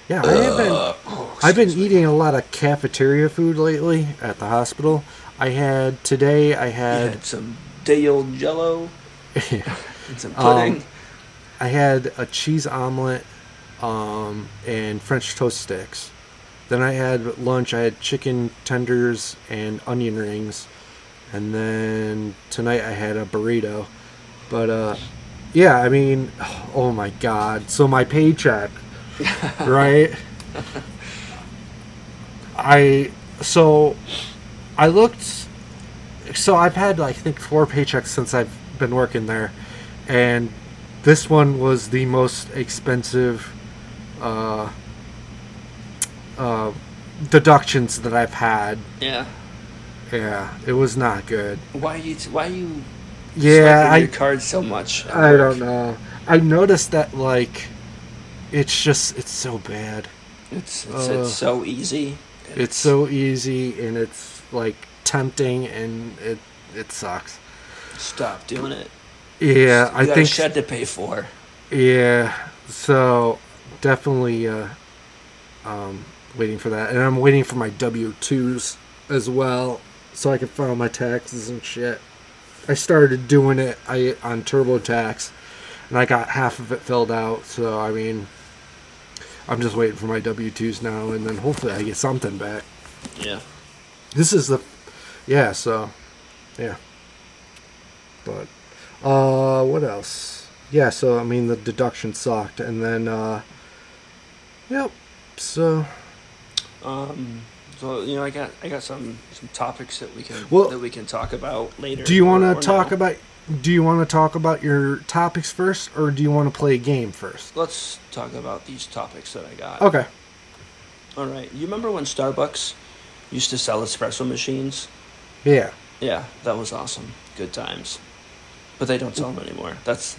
Yeah, I have been. Oh, I've been me. eating a lot of cafeteria food lately at the hospital. I had today. I had. had some day old Jello (laughs) and some Um, pudding. I had a cheese omelet um, and French toast sticks. Then I had lunch. I had chicken tenders and onion rings, and then tonight I had a burrito. But uh, yeah, I mean, oh my god! So my paycheck, (laughs) right? I so I looked. So I've had I think four paychecks since I've been working there, and this one was the most expensive uh, uh, deductions that I've had. yeah. Yeah, it was not good. Why you? Why you? Yeah, I your card so much. I work? don't know. I noticed that like it's just it's so bad. It's it's, Uh, it's so easy. It's so easy and it's like tempting and it it sucks. stop doing it. Yeah, I think shed to pay for. Yeah, so definitely uh, um, waiting for that, and I'm waiting for my W twos as well, so I can file my taxes and shit. I started doing it I on TurboTax, and I got half of it filled out. So I mean, I'm just waiting for my W twos now, and then hopefully I get something back. Yeah. This is the, yeah. So, yeah. But, uh, what else? Yeah. So I mean, the deduction sucked, and then, uh, yep. So, Um. So you know, I got I got some some topics that we can Well, that we can talk about later. do you want to talk now. about? Do you want to talk about your topics first, or do you want to play a game first? Let's talk about these topics that I got. Okay. All right. You remember when Starbucks used to sell espresso machines? Yeah. Yeah, that was awesome. Good times. But they don't sell them anymore. That's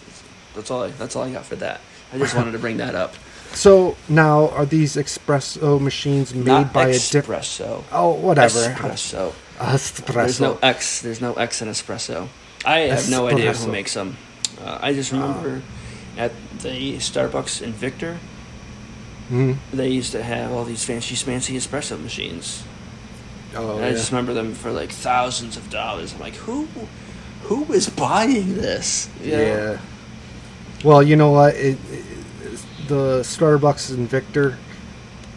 that's all I that's all I got for that. I just (laughs) wanted to bring that up. So now, are these espresso machines made Not by a different? espresso. Oh, whatever. Espresso. Espresso. There's no X. There's no X in espresso. I have no idea who makes them. Uh, I just remember at the Starbucks in Victor, Mhm. they used to have all these fancy, fancy espresso machines. Oh, and I just remember them for like thousands of dollars. I'm like, who, who is buying this? You know? Yeah. Well, you know what? It, it, the Starbucks in Victor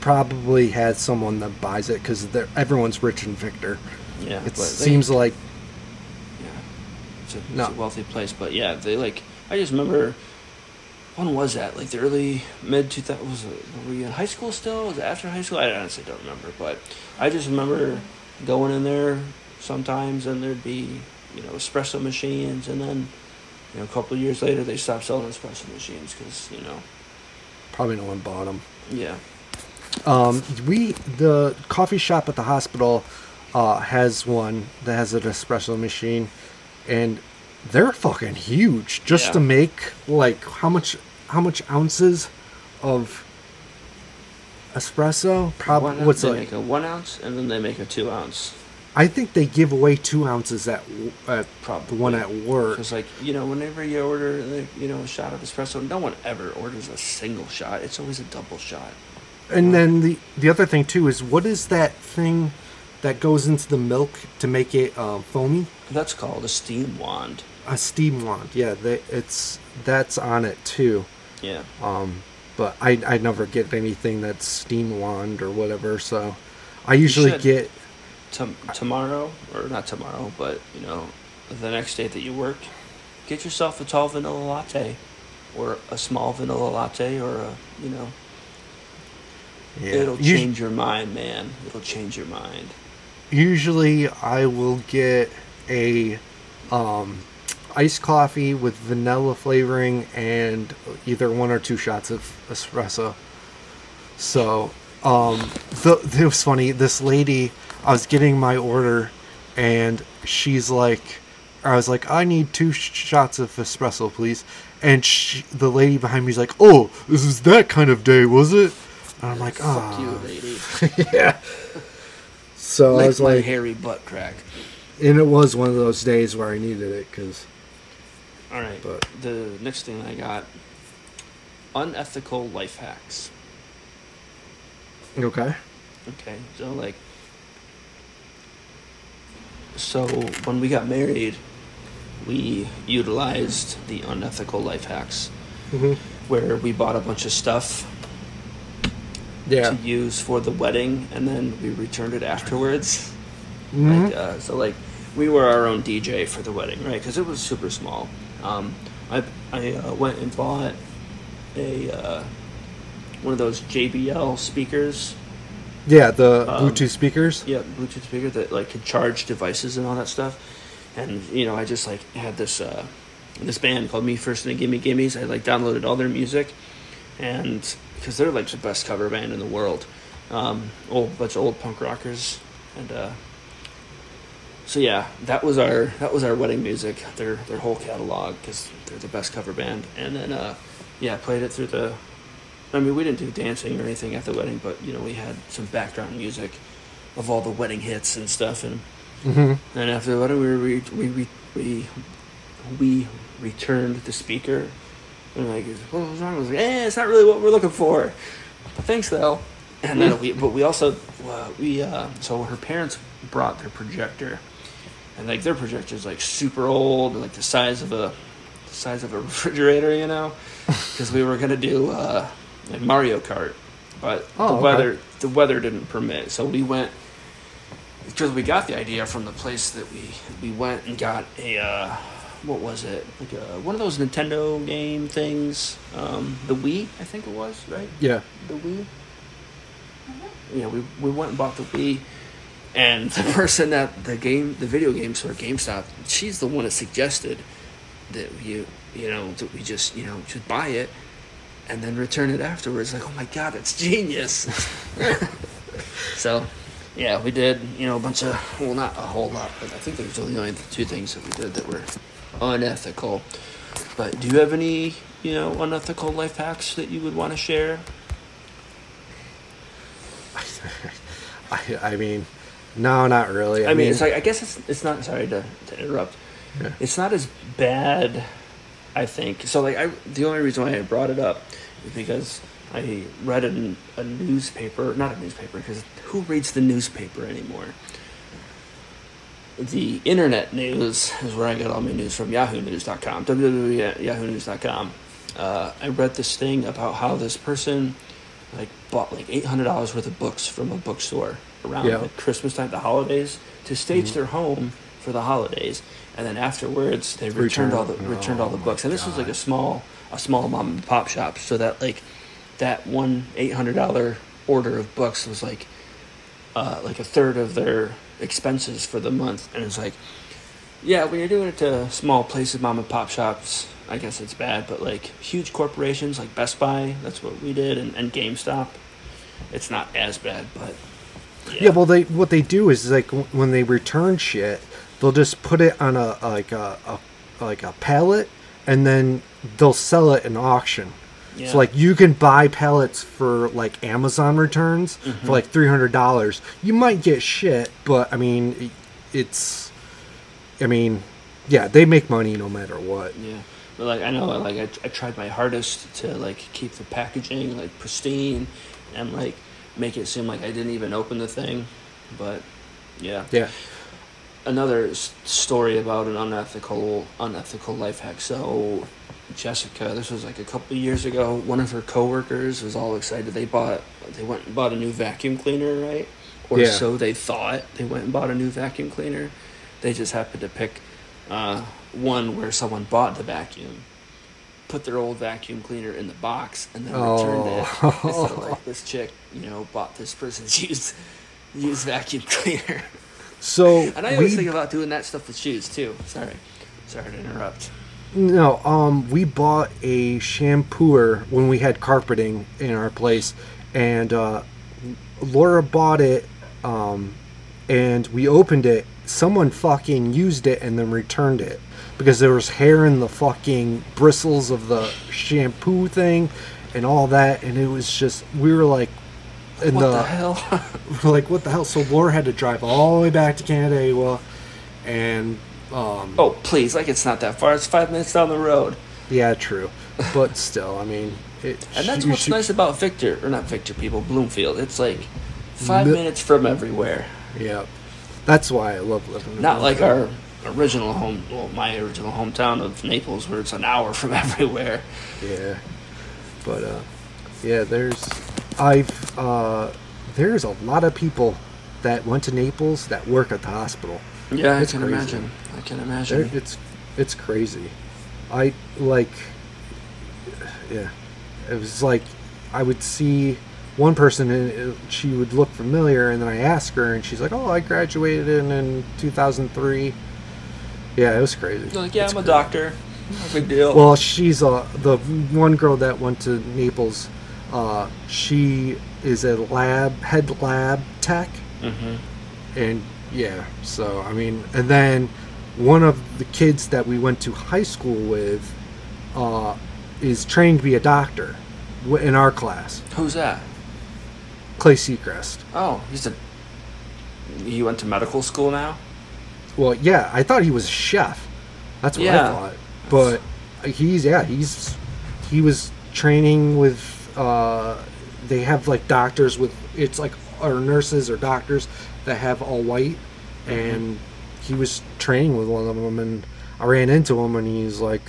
probably has someone that buys it because everyone's rich in Victor. Yeah. It but they- seems like Yeah. It's a, it's No. a wealthy place, but yeah, they like. I just remember when was that? Like the early mid 2000s? Was it, were we in high school still? Was it after high school? I honestly don't remember, but I just remember going in there sometimes, and there'd be you know espresso machines, and then you know a couple of years later they stopped selling espresso machines because you know Probably no one bought them. yeah Um, we the coffee shop at the hospital uh, has one that has an espresso machine, and they're fucking huge. Just Yeah. to make like how much how much ounces of espresso? Probably what's they like? make a one ounce and then they make a two ounce. I think they give away two ounces at at Probably. the one at work. Because like you know, whenever you order like, you know a shot of espresso, no one ever orders a single shot. It's always a double shot. And then the the other thing too is what is that thing that goes into the milk to make it um, foamy? That's called a steam wand. A steam wand. Yeah, they, it's that's on it too. Yeah. Um, but I I never get anything that's steam wand or whatever. So I usually get Tom- tomorrow or not tomorrow, but you know, the next day that you work, get yourself a tall vanilla latte, or a small vanilla latte, or a you know, yeah. it'll change your mind, man. It'll change your mind. usually I will get a um, iced coffee with vanilla flavoring and either one or two shots of espresso. So, um, the, it was funny. This lady, I was getting my order, and she's like, I was like, I need two sh- shots of espresso, please. And she, the lady behind me is like, Oh, this is that kind of day, was it? And I'm like, Fuck ah. you, Oh, (laughs) lady. yeah. So I was my like, hairy butt crack. and it was one of those days where I needed it because All right. But- the next thing I got, unethical life hacks. okay, Okay, so like, so when we got married, we utilized the unethical life hacks, Mhm. where we bought a bunch of stuff yeah, to use for the wedding, and then we returned it afterwards. Mhm. Like, uh, so like, we were our own DJ for the wedding, right? Because it was super small. Um, I I uh, went and bought a uh, one of those JBL speakers. Yeah, the um, Bluetooth speakers. Yeah, Bluetooth speaker that like could charge devices and all that stuff. And you know, I just like had this uh, this band called Me First and the Gimme Gimmes. I like downloaded all their music, and because they're like the best cover band in the world, um, old bunch of old punk rockers, and uh, so yeah, that was our that was our wedding music. Their their whole catalog because they're the best cover band. And then uh, yeah, played it through the. I mean, we didn't do dancing or anything at the wedding, but you know, we had some background music of all the wedding hits and stuff. And hmm and after the wedding, we re- we we we we returned the speaker. And like, what was wrong? I was like, eh, it's not really what we're looking for. Thanks though. And then we, but we also uh, we uh, so her parents brought their projector, and like their projector is like super old, like the size of a the size of a (laughs) refrigerator, you know, because we were gonna do uh, like Mario Kart, but Oh, the okay. weather the weather didn't permit, so we went because we got the idea from the place that we we went and got a uh, what was it? Like a, one of those Nintendo game things, um, the Wii I think it was right? Yeah, the Wii. Yeah, we we went and bought the Wii, and the (laughs) person at the game, the video game store, GameStop, she's the one that suggested that you you know that we just you know should buy it and then return it afterwards. Like, oh my god, that's genius. (laughs) so, yeah, we did you know a bunch of well, not a whole lot, but I think there was only only two things that we did that were unethical. But do you have any you know unethical life hacks that you would want to share? (laughs) I, I mean, no, not really. I, mean, it's like I guess it's it's not. Sorry to, to interrupt. Yeah. It's not as bad, I think. So like I, the only reason why I brought it up is because I read a, a newspaper, not a newspaper, because who reads the newspaper anymore? The internet news is where I get all my news from. YahooNews.com, www.yahoonews.com. Uh, I read this thing about how this person like bought like eight hundred dollars worth of books from a bookstore around Yeah. like Christmas time, the holidays, to stage their home for the holidays, and then afterwards they returned Return- all the returned all the oh books. And this was like a small a small mom and pop shop, so that like that one eight hundred dollar order of books was like uh, like a third of their expenses for the month, and it's like, yeah, when you're doing it to small places, mom and pop shops, I guess it's bad, but like huge corporations like Best Buy, that's what we did, and, and GameStop, it's not as bad, but Yeah. well, they what they do is like when they return shit, they'll just put it on a like a, a like a pallet, and then they'll sell it in auction. Yeah. So like you can buy pallets for like Amazon returns Mm-hmm. for like three hundred dollars. You might get shit, but I mean, it's, I mean, yeah, they make money no matter what. Yeah, but like I know, like I, I tried my hardest to like keep the packaging like pristine, and like make it seem like I didn't even open the thing, but yeah. Yeah. Another story about an unethical unethical life hack. So Jessica, this was like a couple of years ago. One of her coworkers was all excited. They bought they went and bought a new vacuum cleaner, right? Or Yeah. so they thought. They went and bought a new vacuum cleaner. They just happened to pick uh, one where someone bought the vacuum, put their old vacuum cleaner in the box, and then returned it. Oh. (laughs) So like this chick, you know, bought this person's used used vacuum cleaner. So And I always we- think about doing that stuff with shoes too. Sorry, sorry to interrupt. No, um, we bought a shampooer when we had carpeting in our place, and uh, Laura bought it, um, and we opened it. Someone fucking used it and then returned it because there was hair in the fucking bristles of the shampoo thing, and all that, and it was just we were like, in What the, the hell? (laughs) like, what the hell? So Laura had to drive all the way back to Canandaigua, and um, oh please, like it's not that far. It's five minutes down the road. Yeah, true. But still, I mean, it, (laughs) And that's what's should- nice about Victor, or not Victor, people, Bloomfield. It's like five Mi- minutes from everywhere. Yeah, that's why I love living. in Not like our original home, well, my original hometown of Naples, where it's an hour (laughs) from everywhere. Yeah, but uh, yeah, there's I've uh, there's a lot of people that went to Naples that work at the hospital. Yeah, I can crazy. imagine. I can There- imagine. It's it's crazy. I like yeah. It was like I would see one person and she would look familiar and then I ask her and she's like, "Oh, I graduated in, in 2003." Yeah, it was crazy. You're like, yeah, It's I'm a doctor. (laughs) No big deal. Well, she's uh the one girl that went to Naples. Uh, she is a lab head lab tech, hmm and yeah. So I mean, and then one of the kids that we went to high school with uh, is trained to be a doctor in our class. Who's that? Clay Seacrest. Oh, he's a. He went to medical school now. Well, yeah, I thought he was a chef. That's what I thought. But he's yeah, he's he was training with uh they have like doctors with it's like or nurses or doctors that have all white and he was training with one of them and I ran into him and he's like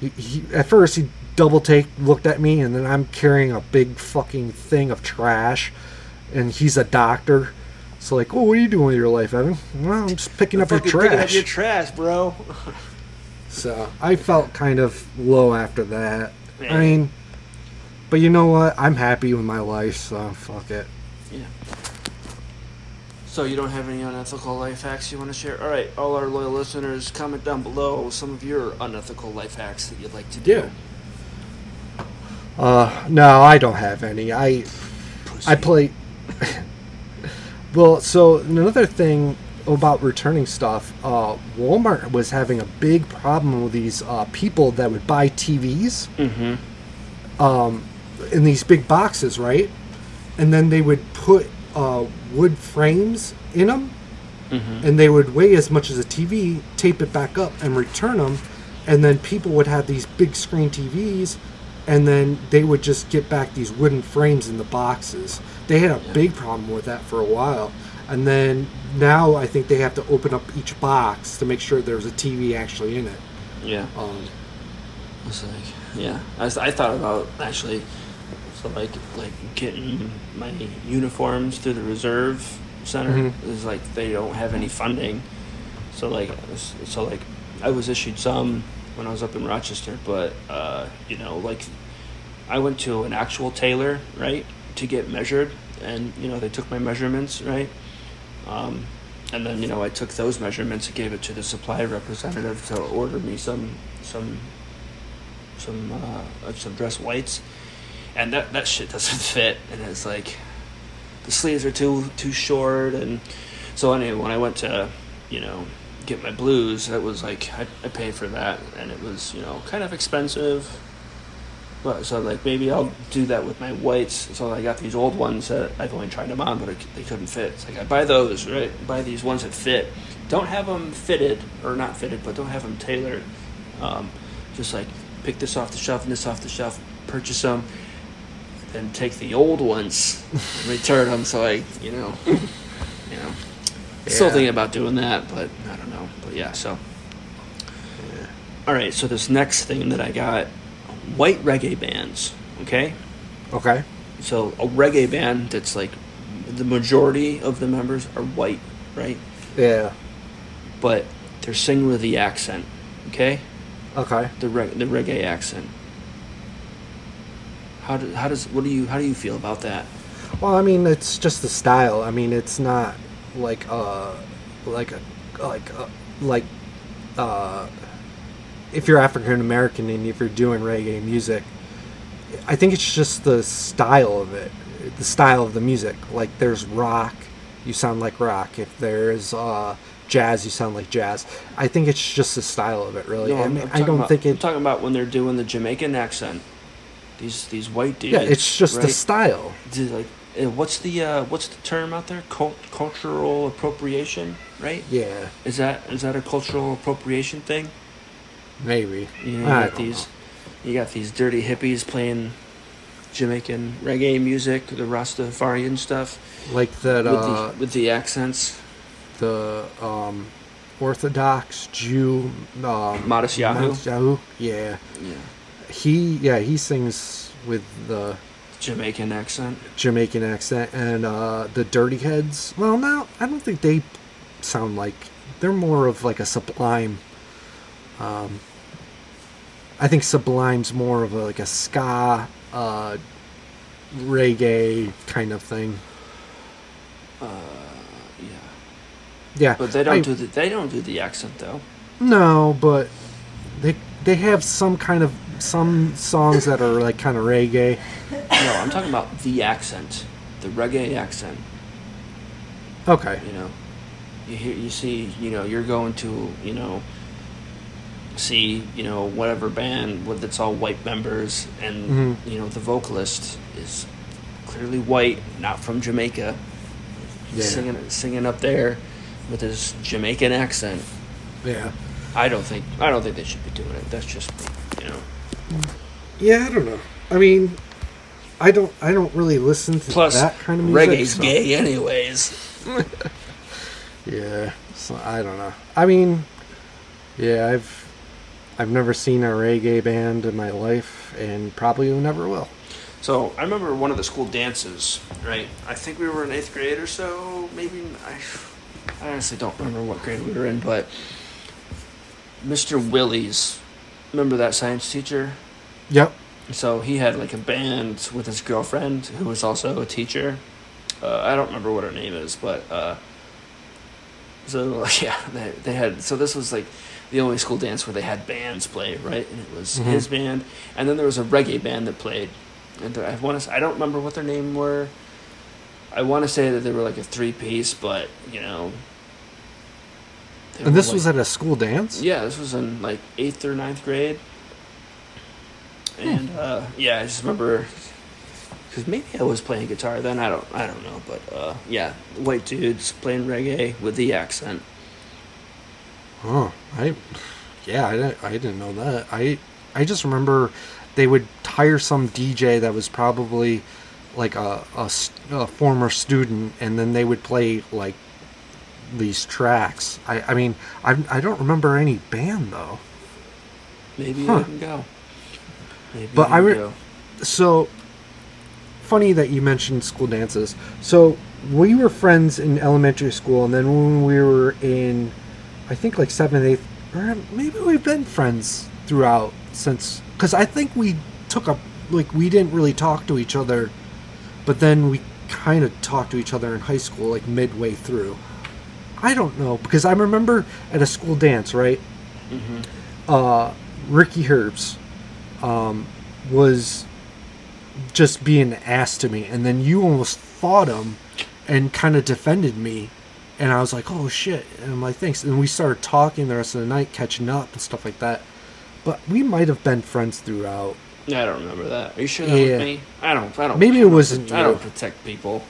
he, he at first he double take looked at me and then I'm carrying a big fucking thing of trash and he's a doctor so like, oh, what are you doing with your life, Evan? Well, I'm just picking up your Fucking picking up trash. your trash, bro. (laughs) So I felt kind of low after that. I mean, but you know what? I'm happy with my life, so fuck it. Yeah. So you don't have any unethical life hacks you want to share? All right, all our loyal listeners, comment down below some of your unethical life hacks that you'd like to do. Yeah. Uh, no, I don't have any. I Pussy. I play. (laughs) well, so another thing about returning stuff, uh, Walmart was having a big problem with these uh, people that would buy TVs. Mm-hmm. um, in these big boxes, right? And then they would put uh, wood frames in them, Mm-hmm. and they would weigh as much as a TV, tape it back up, and return them. And then people would have these big screen TVs, and then they would just get back these wooden frames in the boxes. They had a Yeah. big problem with that for a while. And then now I think they have to open up each box to make sure there's a TV actually in it. Yeah. Um, It's like, yeah. I, was- I thought about actually, so like like getting my uniforms through the reserve center Mhm. is like they don't have any funding, So like, so like, I was issued some when I was up in Rochester, but uh, you know, like, I went to an actual tailor, right, to get measured, and you know, they took my measurements, right, um, and then you know, I took those measurements and gave it to the supply representative to order me some some some uh, some dress whites, and that that shit doesn't (laughs) fit, and it's like the sleeves are too too short, and so anyway, when I went to you know get my blues, that was like I, I paid for that, and it was you know kind of expensive. But so like maybe I'll do that with my whites. So I got these old ones that I've only tried them on, but they couldn't fit. It's like I buy those, right? Buy these ones that fit. Don't have them fitted or not fitted, but don't have them tailored. Um, just like pick this off the shelf and this off the shelf, purchase them, then take the old ones, and return them. So I, you know, (laughs) you know, still Yeah. thinking about doing that, but I don't know. But yeah, so. All right, so this next thing that I got, white reggae bands. Okay, Okay. so a reggae band that's like the majority of the members are white, right? Yeah. But they're singing with the accent. Okay, Okay. the reg- the reggae accent. How do, how does what do you how do you feel about that? Well, I mean, it's just the style. I mean, it's not like uh like a like uh, like uh if you're African American and if you're doing reggae music, I think it's just the style of it, the style of the music. Like there's rock, you sound like rock. If there's uh jazz, you sound like jazz. I think it's just the style of it, really. No, I I'm- I'm I don't about- think I'm talking about when they're doing the Jamaican accent. These these white dudes. Yeah, it's just the style. Do, like uh, what's the uh, what's the term out there? Cult- cultural appropriation, right? Yeah, Is that is that a cultural appropriation thing? maybe. You, know, you got these, you got these dirty hippies playing Jamaican reggae music, the Rastafarian stuff Like that. with uh, the with the accents. the um, Orthodox Jew, um, Matisyahu? Modest Yahoo. Yeah, Yeah, he yeah he sings with the Jamaican accent. Jamaican accent and uh, the Dirty Heads. Well, now I don't think they sound like they're more of like a Sublime. Um, I think Sublime's more of a, like a ska, uh, reggae kind of thing. Uh, yeah, Yeah, but they don't I- do the they don't do the accent though. No, but they they have some kind of some songs that are like kind of reggae. No, I'm talking about the accent, the reggae accent. Okay. You know, you hear, you see, you know, you're going to, you know, see, you know, whatever band with it's all white members, and Mhm. you know, the vocalist is clearly white, not from Jamaica, Yeah. singing singing up there with his Jamaican accent. Yeah. I don't think I don't think they should be doing it. That's just me, you know. Yeah, I don't know. I mean, I don't I don't really listen to Plus, that kind of music. reggae's so- gay, anyways. (laughs) Yeah. So I don't know. I mean, yeah, I've I've never seen a reggae band in my life, and probably never will. So I remember one of the school dances, right? I think we were in eighth grade or so, maybe. I, I honestly don't remember what grade we were in, but Mr. Willies, remember that science teacher? Yep. So he had like a band with his girlfriend, who was also a teacher. Uh, I don't remember what her name is, but uh, so (laughs) yeah, they, they had. So this was like the only school dance where they had bands play, right? And it was Mhm. his band, and then there was a reggae band that played. And I want to. I don't remember what their name were. I want to say that they were like a three piece, but you know. And this like- was at a school dance. yeah, this was in like eighth or ninth grade. And uh, yeah, I just remember because maybe I was playing guitar then. I don't, I don't know, but uh, yeah, white dudes playing reggae with the accent. Oh, I, yeah, I didn't, I didn't know that. I, I just remember they would hire some DJ that was probably like a a former student, and then they would play like these tracks. I, I mean, I, I don't remember any band though. Maybe Huh. I can go. Maybe But I I re- go. So, funny that you mentioned school dances. So we were friends in elementary school, and then when we were in I think like seventh, eighth, or maybe we've been friends throughout since. Because I think we took a like we didn't really talk to each other, but then we kind of talked to each other in high school, like midway through. I don't know because I remember at a school dance, right? Mm-hmm. Uh, Ricky Herbs um, was just being ass to me, and then you almost fought him and kind of defended me, and I was like, "Oh shit!" And I'm like, "Thanks." And we started talking the rest of the night, catching up and stuff like that. But we might have been friends throughout. I don't remember that. Are you sure that Yeah. was me? I don't. I don't. Maybe it wasn't I don't protect people.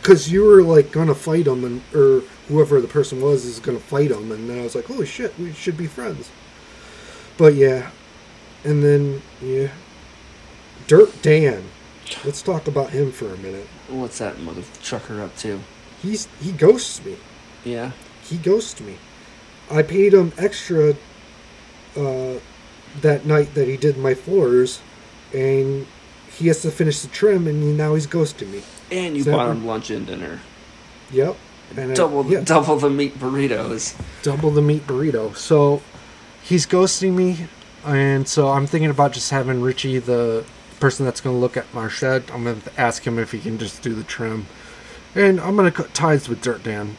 Because you were like gonna fight him, and or whoever the person was is gonna fight him, and then I was like, "Holy shit, we should be friends." But yeah, and then yeah, Dirt Dan. Let's talk about him for a minute. What's that mother trucker up to? He's he ghosts me. Yeah. He ghosts me. I paid him extra uh, that night that he did my floors, and he has to finish the trim, and now he's ghosting me. And you bought him lunch and dinner. Yep. And I- double yeah. double the meat burritos. double the meat burrito. So he's ghosting me, and so I'm thinking about just having Richie, the person that's going to look at my shed, I'm going to ask him if he can just do the trim, and I'm going to cut ties with Dirt Dan.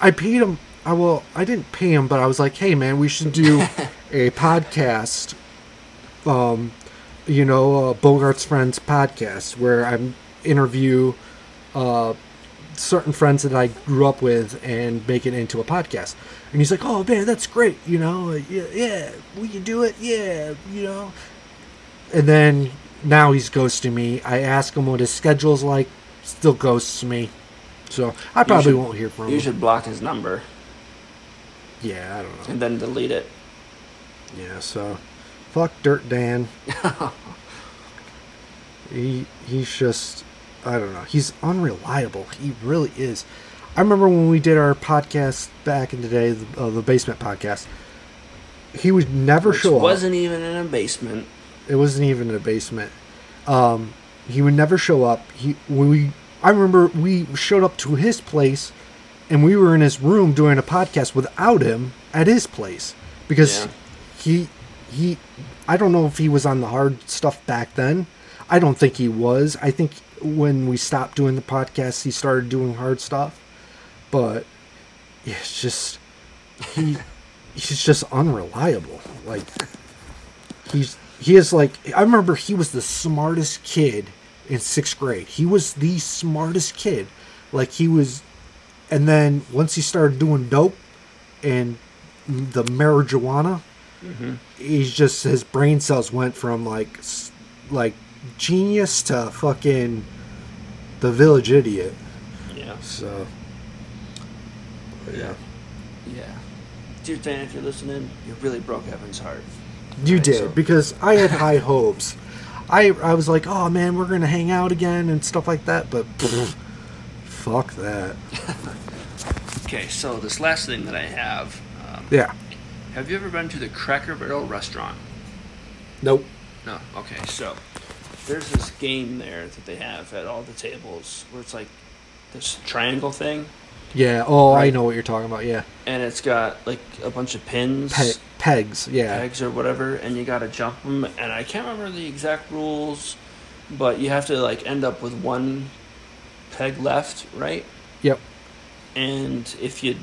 I paid him. I will. I didn't pay him, but I was like, "Hey, man, we should do (laughs) a podcast." Um, you know, uh, Bogart's Friends podcast, where I interview uh, certain friends that I grew up with and make it into a podcast. And he's like, "Oh man, that's great. You know, yeah, yeah, we can do it. Yeah, you know." And then now he's ghosting me. I ask him what his schedule's like, still ghosts me. So I probably should- won't hear from You him. You should block his number Yeah, I don't know. and then delete it. Yeah, so fuck Dirt Dan. (laughs) he he's just I don't know. He's unreliable. He really is. I remember when we did our podcast back in the day, the, uh, the basement podcast. He would never Which show up. wasn't even in a basement. It wasn't even in a basement. Um, he would never show up. He we I remember we showed up to his place, and we were in his room doing a podcast without him at his place because Yeah. he he I don't know if he was on the hard stuff back then. I don't think he was. I think when we stopped doing the podcast, he started doing hard stuff. But it's just he (laughs) he's just unreliable. Like he's he is like I remember he was the smartest kid in sixth grade. He was the smartest kid. Like he was, and then once he started doing dope and the marijuana, mm-hmm. he's just his brain cells went from like like genius to fucking the village idiot. Yeah. So yeah, Yeah. Dear Dan, if you're listening, you really broke Evan's heart. you Right, did so- because I had (laughs) high hopes. I I was like, oh man, we're gonna hang out again and stuff like that, but fuck that. (laughs) Okay, so this last thing that I have. Um, Yeah. have you ever been to the Cracker Barrel restaurant? Nope. No. Okay, so there's this game there that they have at all the tables where it's like this triangle thing, Yeah. Oh, I know what you're talking about. Yeah. and it's got like a bunch of pins. Pe- pegs. Yeah. pegs or whatever, and you gotta jump them. And I can't remember the exact rules, but you have to like end up with one peg left, right? Yep. And if you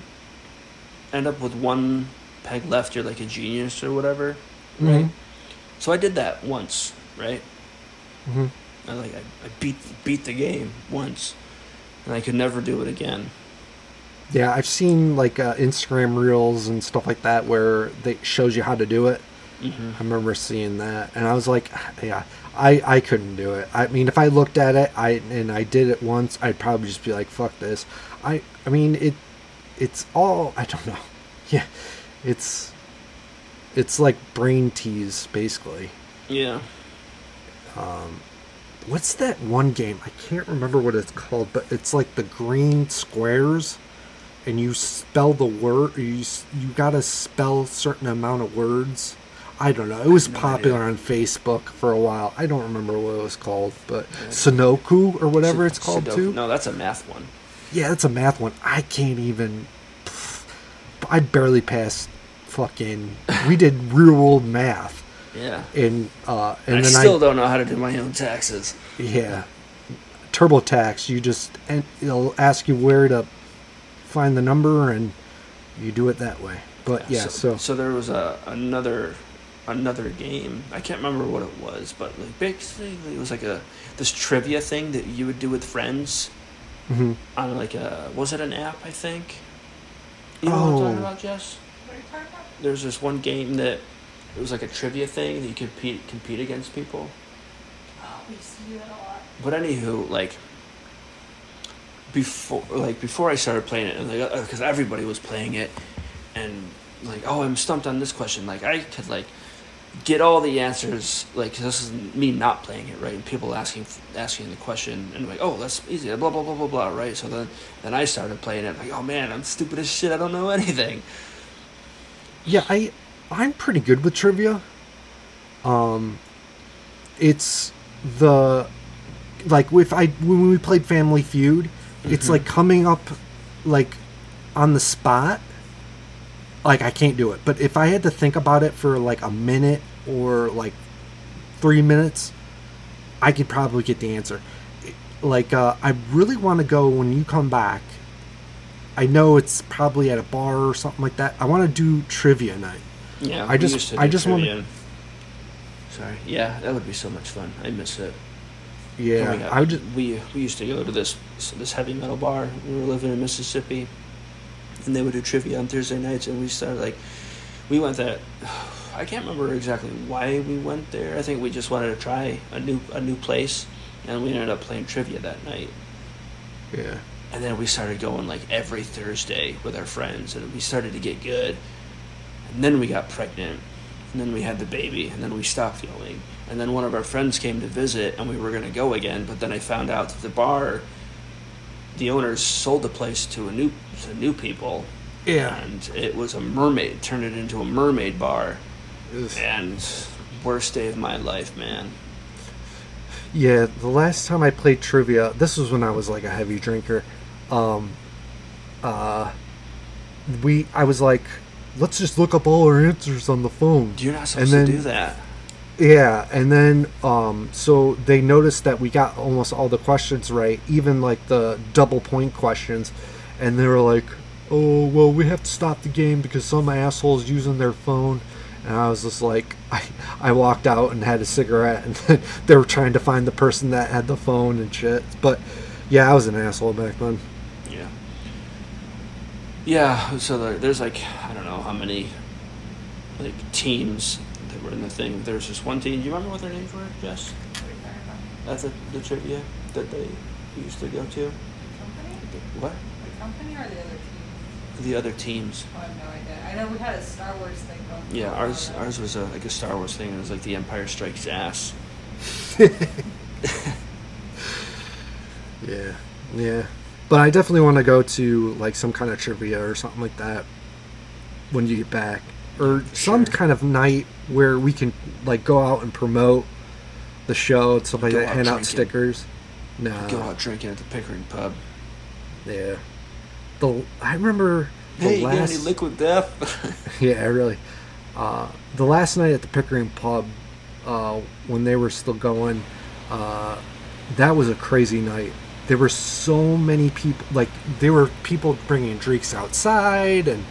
end up with one peg left, you're like a genius or whatever, right? Mhm. So I did that once, right? Mhm. I like I, I beat beat the game once, and I could never do it again. Yeah, I've seen like uh, Instagram reels and stuff like that where they shows you how to do it. hmm I remember seeing that, and I was like, yeah, I I couldn't do it. I mean, if I looked at it, I and I did it once, I'd probably just be like, fuck this. I I mean it, it's all I don't know. (laughs) Yeah, it's it's like brain tease basically. Yeah. Um, what's that one game? I can't remember what it's called, but it's like the green squares, and you spell the word. You you gotta spell certain amount of words. I don't know. It was no popular idea. on Facebook for a while. I don't remember what it was called, but Sunoku or whatever it's called Sudoku- too. No, that's a math one. Yeah, that's a math one. I can't even. I barely passed fucking. We did real world math, Yeah. and uh, and I then still I don't know how to do my own taxes. yeah, TurboTax. You just and it'll ask you where to find the number, and you do it that way. But yeah, so, so there was a another another game. I can't remember what it was, but like basically it was like a this trivia thing that you would do with friends mhm. on like a was it an app? I think. You know what I'm Oh. talking about, Jess? What are you talking about? There's this one game that it was like a trivia thing that you compete compete against people. Oh, we used to do that a lot. But anywho, like before, like before I started playing it, and like uh, because everybody was playing it, and like oh I'm stumped on this question. Like I could like get all the answers. Like this is me not playing it right, and people asking asking the question, and like oh that's easy. Blah blah blah blah blah. Right. So then then I started playing it. Like oh man I'm stupid as shit. I don't know anything. Yeah, I I'm pretty good with trivia. Um it's the like if I when we played Family Feud, it's Mhm. like coming up like on the spot. Like I can't do it. But if I had to think about it for like a minute or like 3 minutes, I could probably get the answer. Like uh I really want to go when you come back. I know it's probably at a bar or something like that. I want to do trivia night. Yeah. I just- I just wanna- Sorry. Yeah, that would be so much fun. I miss it. Yeah. I would just we we used to go to this this heavy metal bar. We were living in Mississippi, and they would do trivia on Thursday nights. And we started like, we went there. (sighs) I can't remember exactly why we went there. I think we just wanted to try a new a new place, and we ended up playing trivia that night. yeah. And then we started going like every Thursday with our friends, and we started to get good. And then we got pregnant, and then we had the baby, and then we stopped yelling. And then one of our friends came to visit, and we were going to go again. But then I found out that the bar, the owners sold the place to a new to new people, Yeah. and it was a mermaid. Turned it into a mermaid bar, was- and worst day of my life, man. Yeah, the last time I played trivia, this was when I was like a heavy drinker. Um, uh, we, I was like, let's just look up all our answers on the phone. You're not And supposed then- to do that. Yeah, and then um, so they noticed that we got almost all the questions right, even like the double point questions, and they were like, "Oh, well, we have to stop the game because some assholes using their phone." And I was just like, (laughs) I, I walked out and had a cigarette, and (laughs) they were trying to find the person that had the phone and shit. But yeah, I was an asshole back then. Yeah. Yeah, so there, there's like I don't know how many like teams that were in the thing. There's just one team. Do you remember what their names were, Jess? What are you talking about? At the, the trivia that they used to go to. The company? What? The company or the other team? The other teams. Oh, I have no idea. I know we had a Star Wars thing going. Yeah, ours around. ours was a, like a Star Wars thing. It was like the Empire Strikes Ass. (laughs) Yeah, yeah. But I definitely want to go to like some kind of trivia or something like that when you get back, or some Sure. kind of night where we can like go out and promote the show and stuff like Go that, out hand out drinking. stickers. No, Go out drinking at the Pickering pub. yeah. The I remember the Hey, you got any liquid death? (laughs) (laughs) yeah, really. Uh, the last night at the Pickering pub, uh, when they were still going, uh, that was a crazy night. There were so many people. Like there were people bringing drinks outside and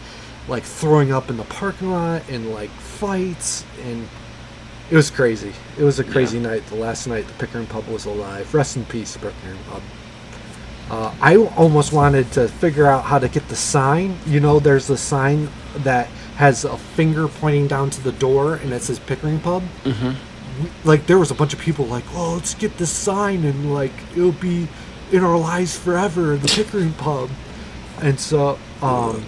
like throwing up in the parking lot and like fights and it was crazy. It was a crazy Yeah. night. The last night the Pickering pub was alive. Rest in peace, Pickering pub. Uh, I almost wanted to figure out how to get the sign. You know, there's a sign that has a finger pointing down to the door and it says Pickering Pub. mm-hmm. We- Like, there was a bunch of people like, oh, let's get this sign and, like, it'll be in our lives forever, the Pickering Pub. And so, um,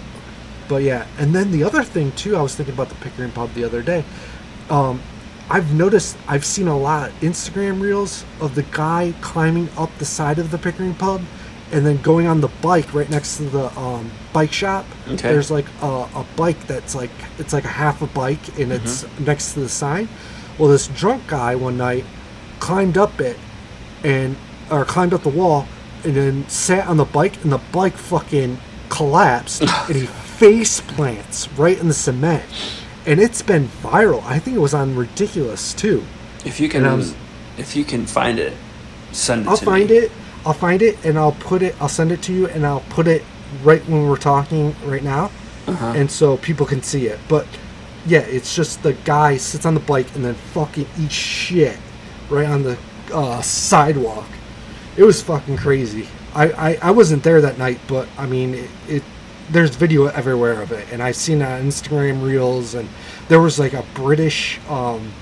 but yeah. And then the other thing, too, I was thinking about the Pickering Pub the other day. Um, I've noticed, I've seen a lot of Instagram reels of the guy climbing up the side of the Pickering Pub and then going on the bike right next to the um, bike shop. Okay. There's like a, a bike that's like, it's like a half a bike and it's next to the sign. Well, this drunk guy one night climbed up it and, or climbed up the wall and then sat on the bike and the bike fucking collapsed (sighs) and he face plants right in the cement, and it's been viral. I think it was on Ridiculous too. If you can, was- if you can find it, send it I'll to find me. it. I'll find it and I'll put it. I'll send it to you and I'll put it right when we're talking right now, Uh-huh. and so people can see it. But yeah, it's just the guy sits on the bike and then fucking eats shit right on the uh, sidewalk. It was fucking crazy. I, I, I wasn't there that night, but I mean it, it. There's video everywhere of it, and I've seen on Instagram reels, and there was like a British. Um,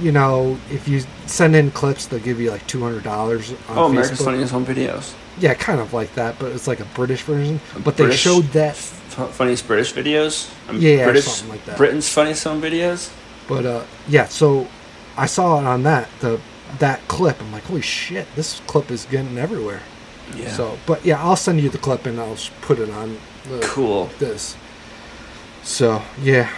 you know, if you send in clips, they'll give you like two hundred dollars. Oh, America's Funniest Home Videos. Yeah, kind of like that, but it's like a British version. But they showed that. F- funniest British videos. Um, Yeah, British, something like that. Britain's funniest home videos. But uh, yeah, so I saw it on that the that clip. I'm like, holy shit, this clip is getting everywhere. Yeah. So, but yeah, I'll send you the clip and I'll put it on the, cool. this. So yeah,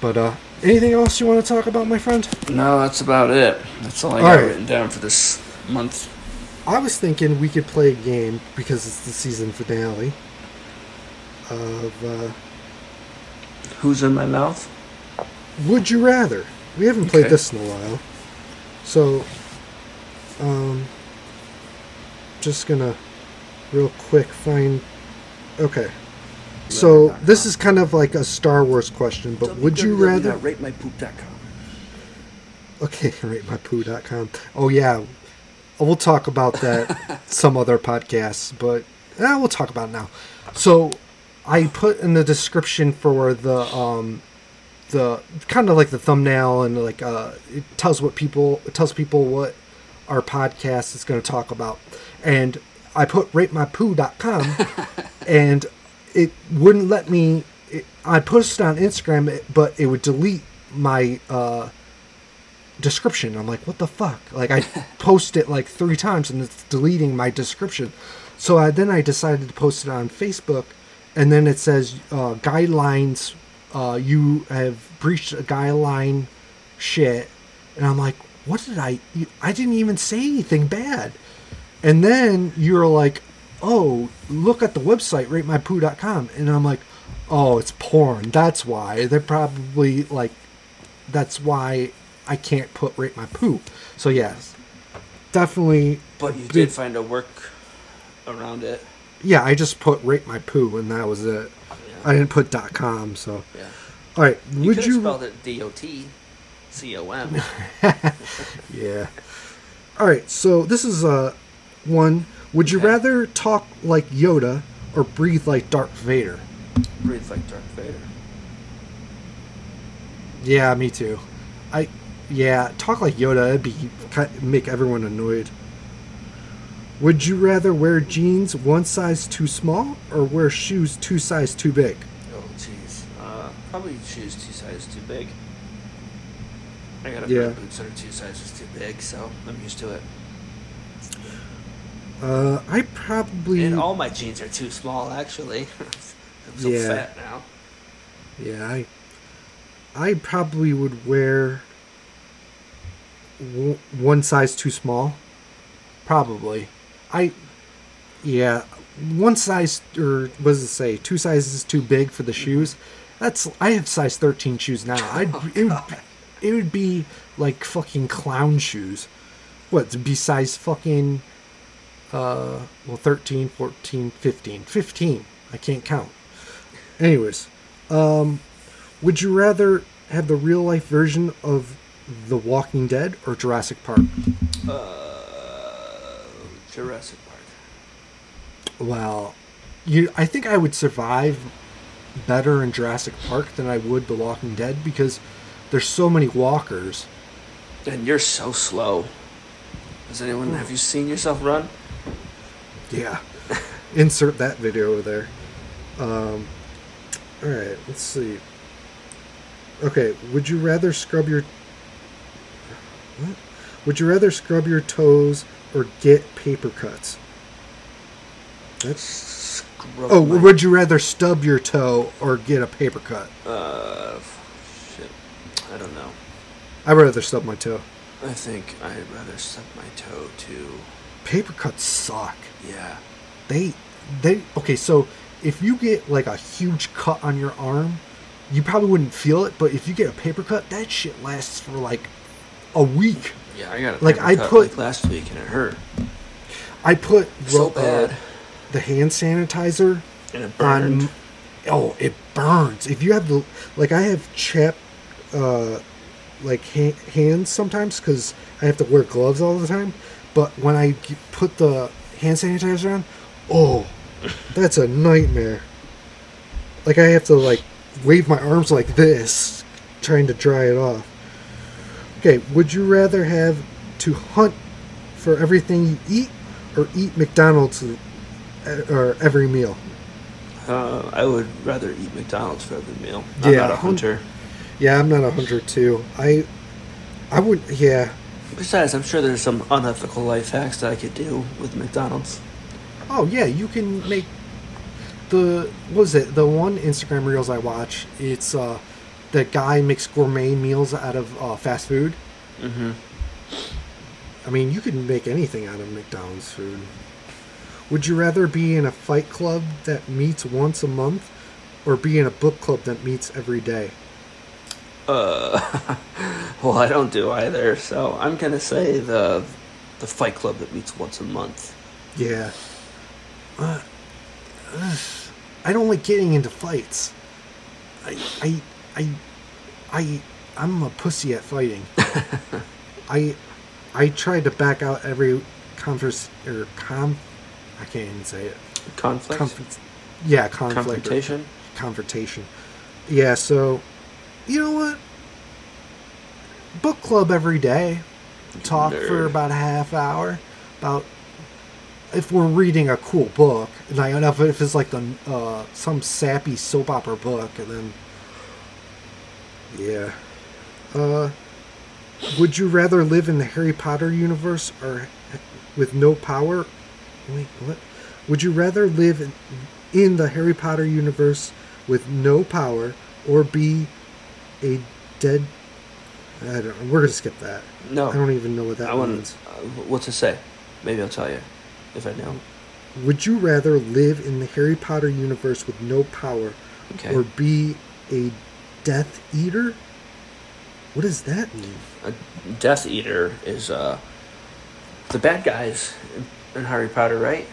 but uh, anything else you want to talk about, my friend? No, that's about it. That's all I All got right. written down for this month. I was thinking we could play a game because it's the season finale of uh, Who's in my mouth? Would You Rather. We haven't played Okay. this in a while, so um, just gonna real quick find. Okay, so this is kind of like a Star Wars question, but would you rather? RateMyPoop.com. Okay, (laughs) ratemypoo.com. Oh yeah, we'll talk about that (laughs) some other podcasts, but eh, we'll talk about it now. So I put in the description for the um the kind of like the thumbnail and like uh it tells what people it tells people what our podcast is going to talk about. And I put ratemypoo.com (laughs) and it wouldn't let me it, I posted on Instagram but it would delete my uh description. I'm like, what the fuck? Like I (laughs) post it like three times and it's deleting my description. So I, then I decided to post it on Facebook, and then it says uh, guidelines. Uh, you have breached a guideline, shit. And I'm like, what did I? I didn't even say anything bad. And then you're like, oh, look at the website, ratemypoo.com. And I'm like, oh, it's porn. That's why. They're probably like, that's why I can't put rate my poo. So yes, definitely. But you Did- find a work around it. Yeah, I just put rate my poo, and that was it. I didn't put dot com. So Yeah. all right, You would you? spelled it D O T C O M. (laughs) Yeah. All right, so this is uh one. Would you Okay. rather talk like Yoda or breathe like Darth Vader? Breathe like Darth Vader. Yeah, me too. I yeah, talk like Yoda. It'd be make everyone annoyed. Would you rather wear jeans one size too small or wear shoes two size too big? Oh, jeez. Uh, probably shoes two sizes too big. I got a Yeah. pair of boots that are two sizes too big, so I'm used to it. Uh, I probably And all my jeans are too small, actually. (laughs) I'm so Yeah. fat now. yeah I I probably would wear w- one size too small. Probably, I yeah one size or what does it say two sizes too big for the shoes. That's I have size thirteen shoes now. I (laughs) would it would be like fucking clown shoes. What to be size fucking uh well 13 14 15 15 i can't count anyways um would you rather have the real life version of the walking dead or jurassic park Uh, Jurassic Park. well you i think i would survive better in jurassic park than i would the walking dead because there's so many walkers And you're so slow. Does anyone have you seen yourself run? yeah (laughs) insert that video over there um all right let's see okay would you rather scrub your what would you rather scrub your toes or get paper cuts that's Scrub oh my- would you rather stub your toe or get a paper cut Uh. I don't know. i'd rather stub my toe I think I'd rather stub my toe too. paper cuts suck Yeah. they they okay so if you get like a huge cut on your arm, you probably wouldn't feel it, but if you get a paper cut, that shit lasts for like a week. Yeah, I got a Like, paper I cut, put- like last week and it hurt I put so ro- uh, bad the hand sanitizer and it burned. on. Oh, it burns. If you have the like, I have chapped uh, like ha- hands sometimes because I have to wear gloves all the time. But when I g- put the hand sanitizer on, oh, that's a nightmare. Like I have to like wave my arms like this, trying to dry it off. Okay, would you rather have to hunt for everything you eat, or eat McDonald's uh, or every meal? Uh, I would rather eat McDonald's for every meal. I'm Yeah, not a hun- hunter. Yeah, I'm not a hunter too. I, I would. Yeah. Besides, I'm sure there's some unethical life hacks that I could do with McDonald's. Oh yeah, you can make the what was it? The one Instagram reels I watch. It's uh, the guy makes gourmet meals out of uh, fast food. Mm-hmm. I mean, you can make anything out of McDonald's food. Would you rather be in a fight club that meets once a month, or be in a book club that meets every day? Uh, (laughs) well, I don't do either, so I'm gonna say the the Fight Club that meets once a month. Yeah. Uh, ugh. I don't like getting into fights. I, I, I, I, I'm a pussy at fighting. (laughs) I, I tried to back out every conference or com. I can't even say it. Conflict, Conf- yeah, conflict. confrontation. confrontation. Yeah, so you know what? Book club every day. Talk for about a half hour. About if we're reading a cool book, and I don't know if it's like the uh, some sappy soap opera book, and then yeah. Uh, would you rather live in the Harry Potter universe or with no power? Wait, what? Would you rather live in, in the Harry Potter universe with no power or be a dead? I don't. know. We're gonna skip that. No, I don't even know what that I means. uh, what to say. Maybe I'll tell you if I know. Would you rather live in the Harry Potter universe with no power Okay. or be a Death Eater? What does that mean? a Death Eater is uh the bad guys in, in Harry Potter, right?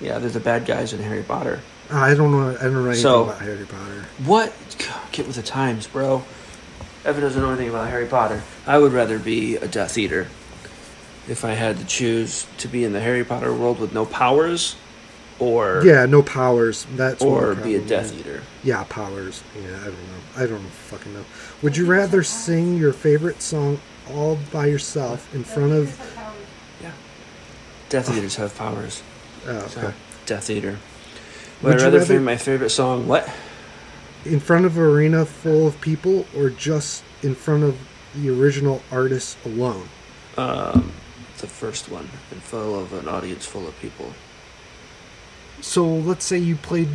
Yeah, they're the bad guys in Harry Potter. I don't know. I don't know anything So- about Harry Potter. What? Get with the times, bro. Evan doesn't know anything about Harry Potter. I would rather be a Death Eater if I had to choose to be in the Harry Potter world with no powers, or Yeah, no powers. That's what or I'm be a probably- Death Eater. Yeah, powers. Yeah, I don't know. I don't fucking know. Would you rather sing your favorite song all by yourself in front of? Yeah, Death Eaters have powers. Oh, So, okay. Death Eater. Would Would I rather, rather- sing my favorite song? What? In front of an arena full of people, or just in front of the original artist alone? Um, the first one, in front of an audience full of people. So let's say you played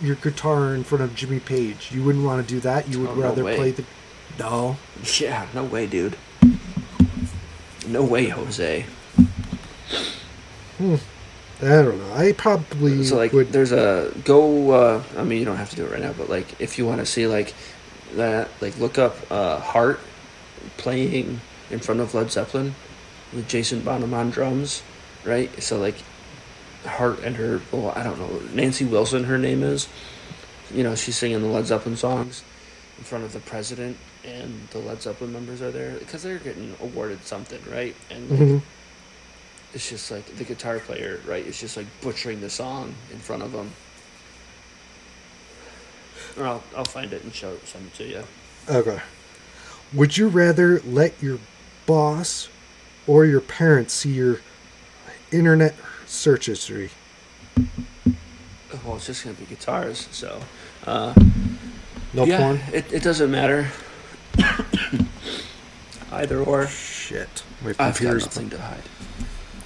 your guitar in front of Jimmy Page. You wouldn't want to do that. You would Oh, rather way. play the. No. Yeah, no way, dude. No way, Jose. I don't know. I probably So like, would. there's a go. Uh, I mean, you don't have to do it right now, but like, if you want to see like that, like look up uh, Heart playing in front of Led Zeppelin with Jason Bonham on drums, right? So like, Heart and her. Well, I don't know. Nancy Wilson, her name is. You know, she's singing the Led Zeppelin songs in front of the president, and the Led Zeppelin members are there because they're getting awarded something, right? And like, Mhm. It's just like the guitar player, right? It's just like butchering the song in front of them. Or I'll, I'll find it and show it, send it to you. Okay. Would you rather let your boss or your parents see your internet search history? Well, it's just gonna be guitars, so uh, No yeah, porn? It, it doesn't matter. (coughs) Either or. Shit. My I've got nothing to hide.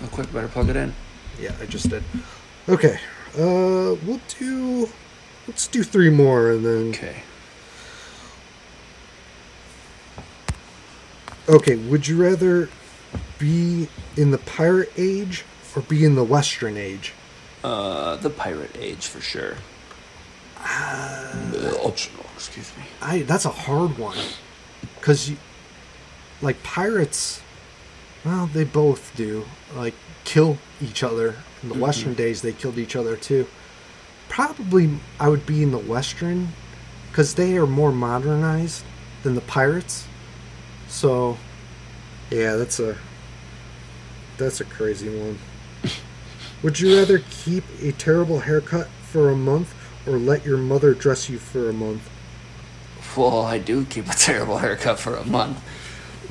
Oh, quick, better plug it in. Yeah, I just did. Okay. Uh, we'll do. Let's do three more and then. Okay. Okay, would you rather be in the pirate age or be in the western age? Uh, the pirate age for sure. Uh, optional, excuse me. I that's a hard one, cause you, like pirates, well they both do like kill each other. In the Western days, they killed each other too. Probably I would be in the Western, cause they are more modernized than the pirates. So, yeah, that's a that's a crazy one. (laughs) Would you rather keep a terrible haircut for a month or let your mother dress you for a month? Well, I do keep a terrible haircut for a month.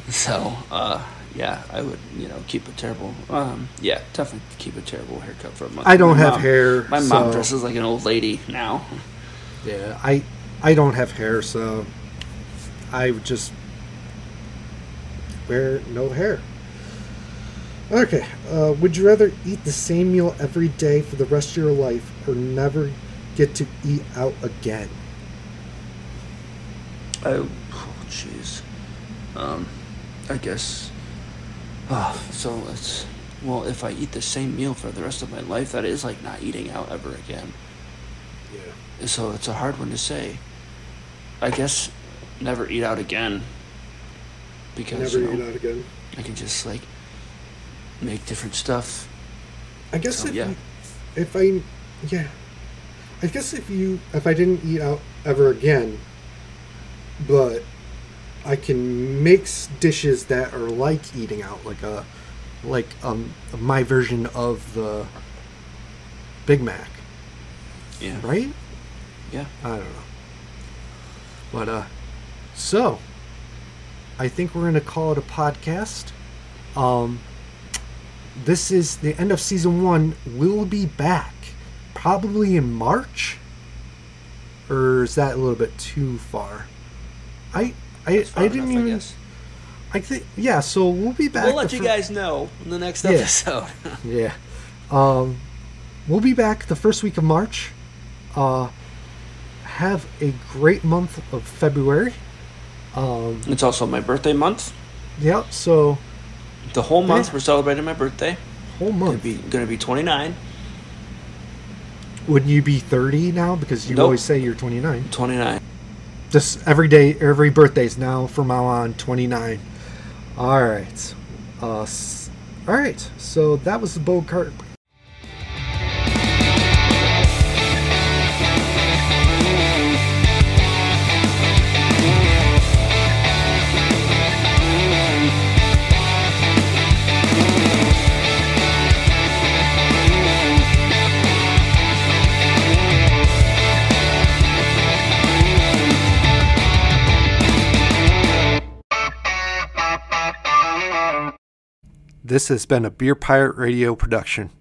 So, uh, yeah, I would, you know, keep a terrible, um, yeah, definitely keep a terrible haircut for a month. I don't My have mom- hair, My mom so- dresses like an old lady now. Yeah, I I don't have hair, so I would just wear no hair. Okay, uh, would you rather eat the same meal every day for the rest of your life, or never get to eat out again? I, oh, jeez. Um, I guess. So it's well, if I eat the same meal for the rest of my life, that is like not eating out ever again. Yeah. So it's a hard one to say. I guess never eat out again. Because Never you know, eat out again. I can just like make different stuff. I guess So, if yeah. if I yeah, I guess if you if I didn't eat out ever again, but I can mix dishes that are like eating out, like a like um my version of the Big Mac, Yeah. right? Yeah. I don't know, but uh, so I think we're gonna call it a podcast. Um, this is the end of season one. We'll be back probably in March, or is that a little bit too far? I I I didn't enough, even. guess. I think yeah. So we'll be back. We'll let you fir- guys know in the next Yeah. episode. (laughs) Yeah. Um, we'll be back the first week of March. Uh, have a great month of February. Um, it's also my birthday month. yeah. So The whole month Yeah. we're celebrating my birthday. whole Gonna month. be gonna be 29. Wouldn't you be 30 now? Because you Nope. always say you're 29. 29. Just every day, every birthday's now from now on 29. All right. Uh, all right. So that was the Bogart. This has been a Beer Pirate Radio production.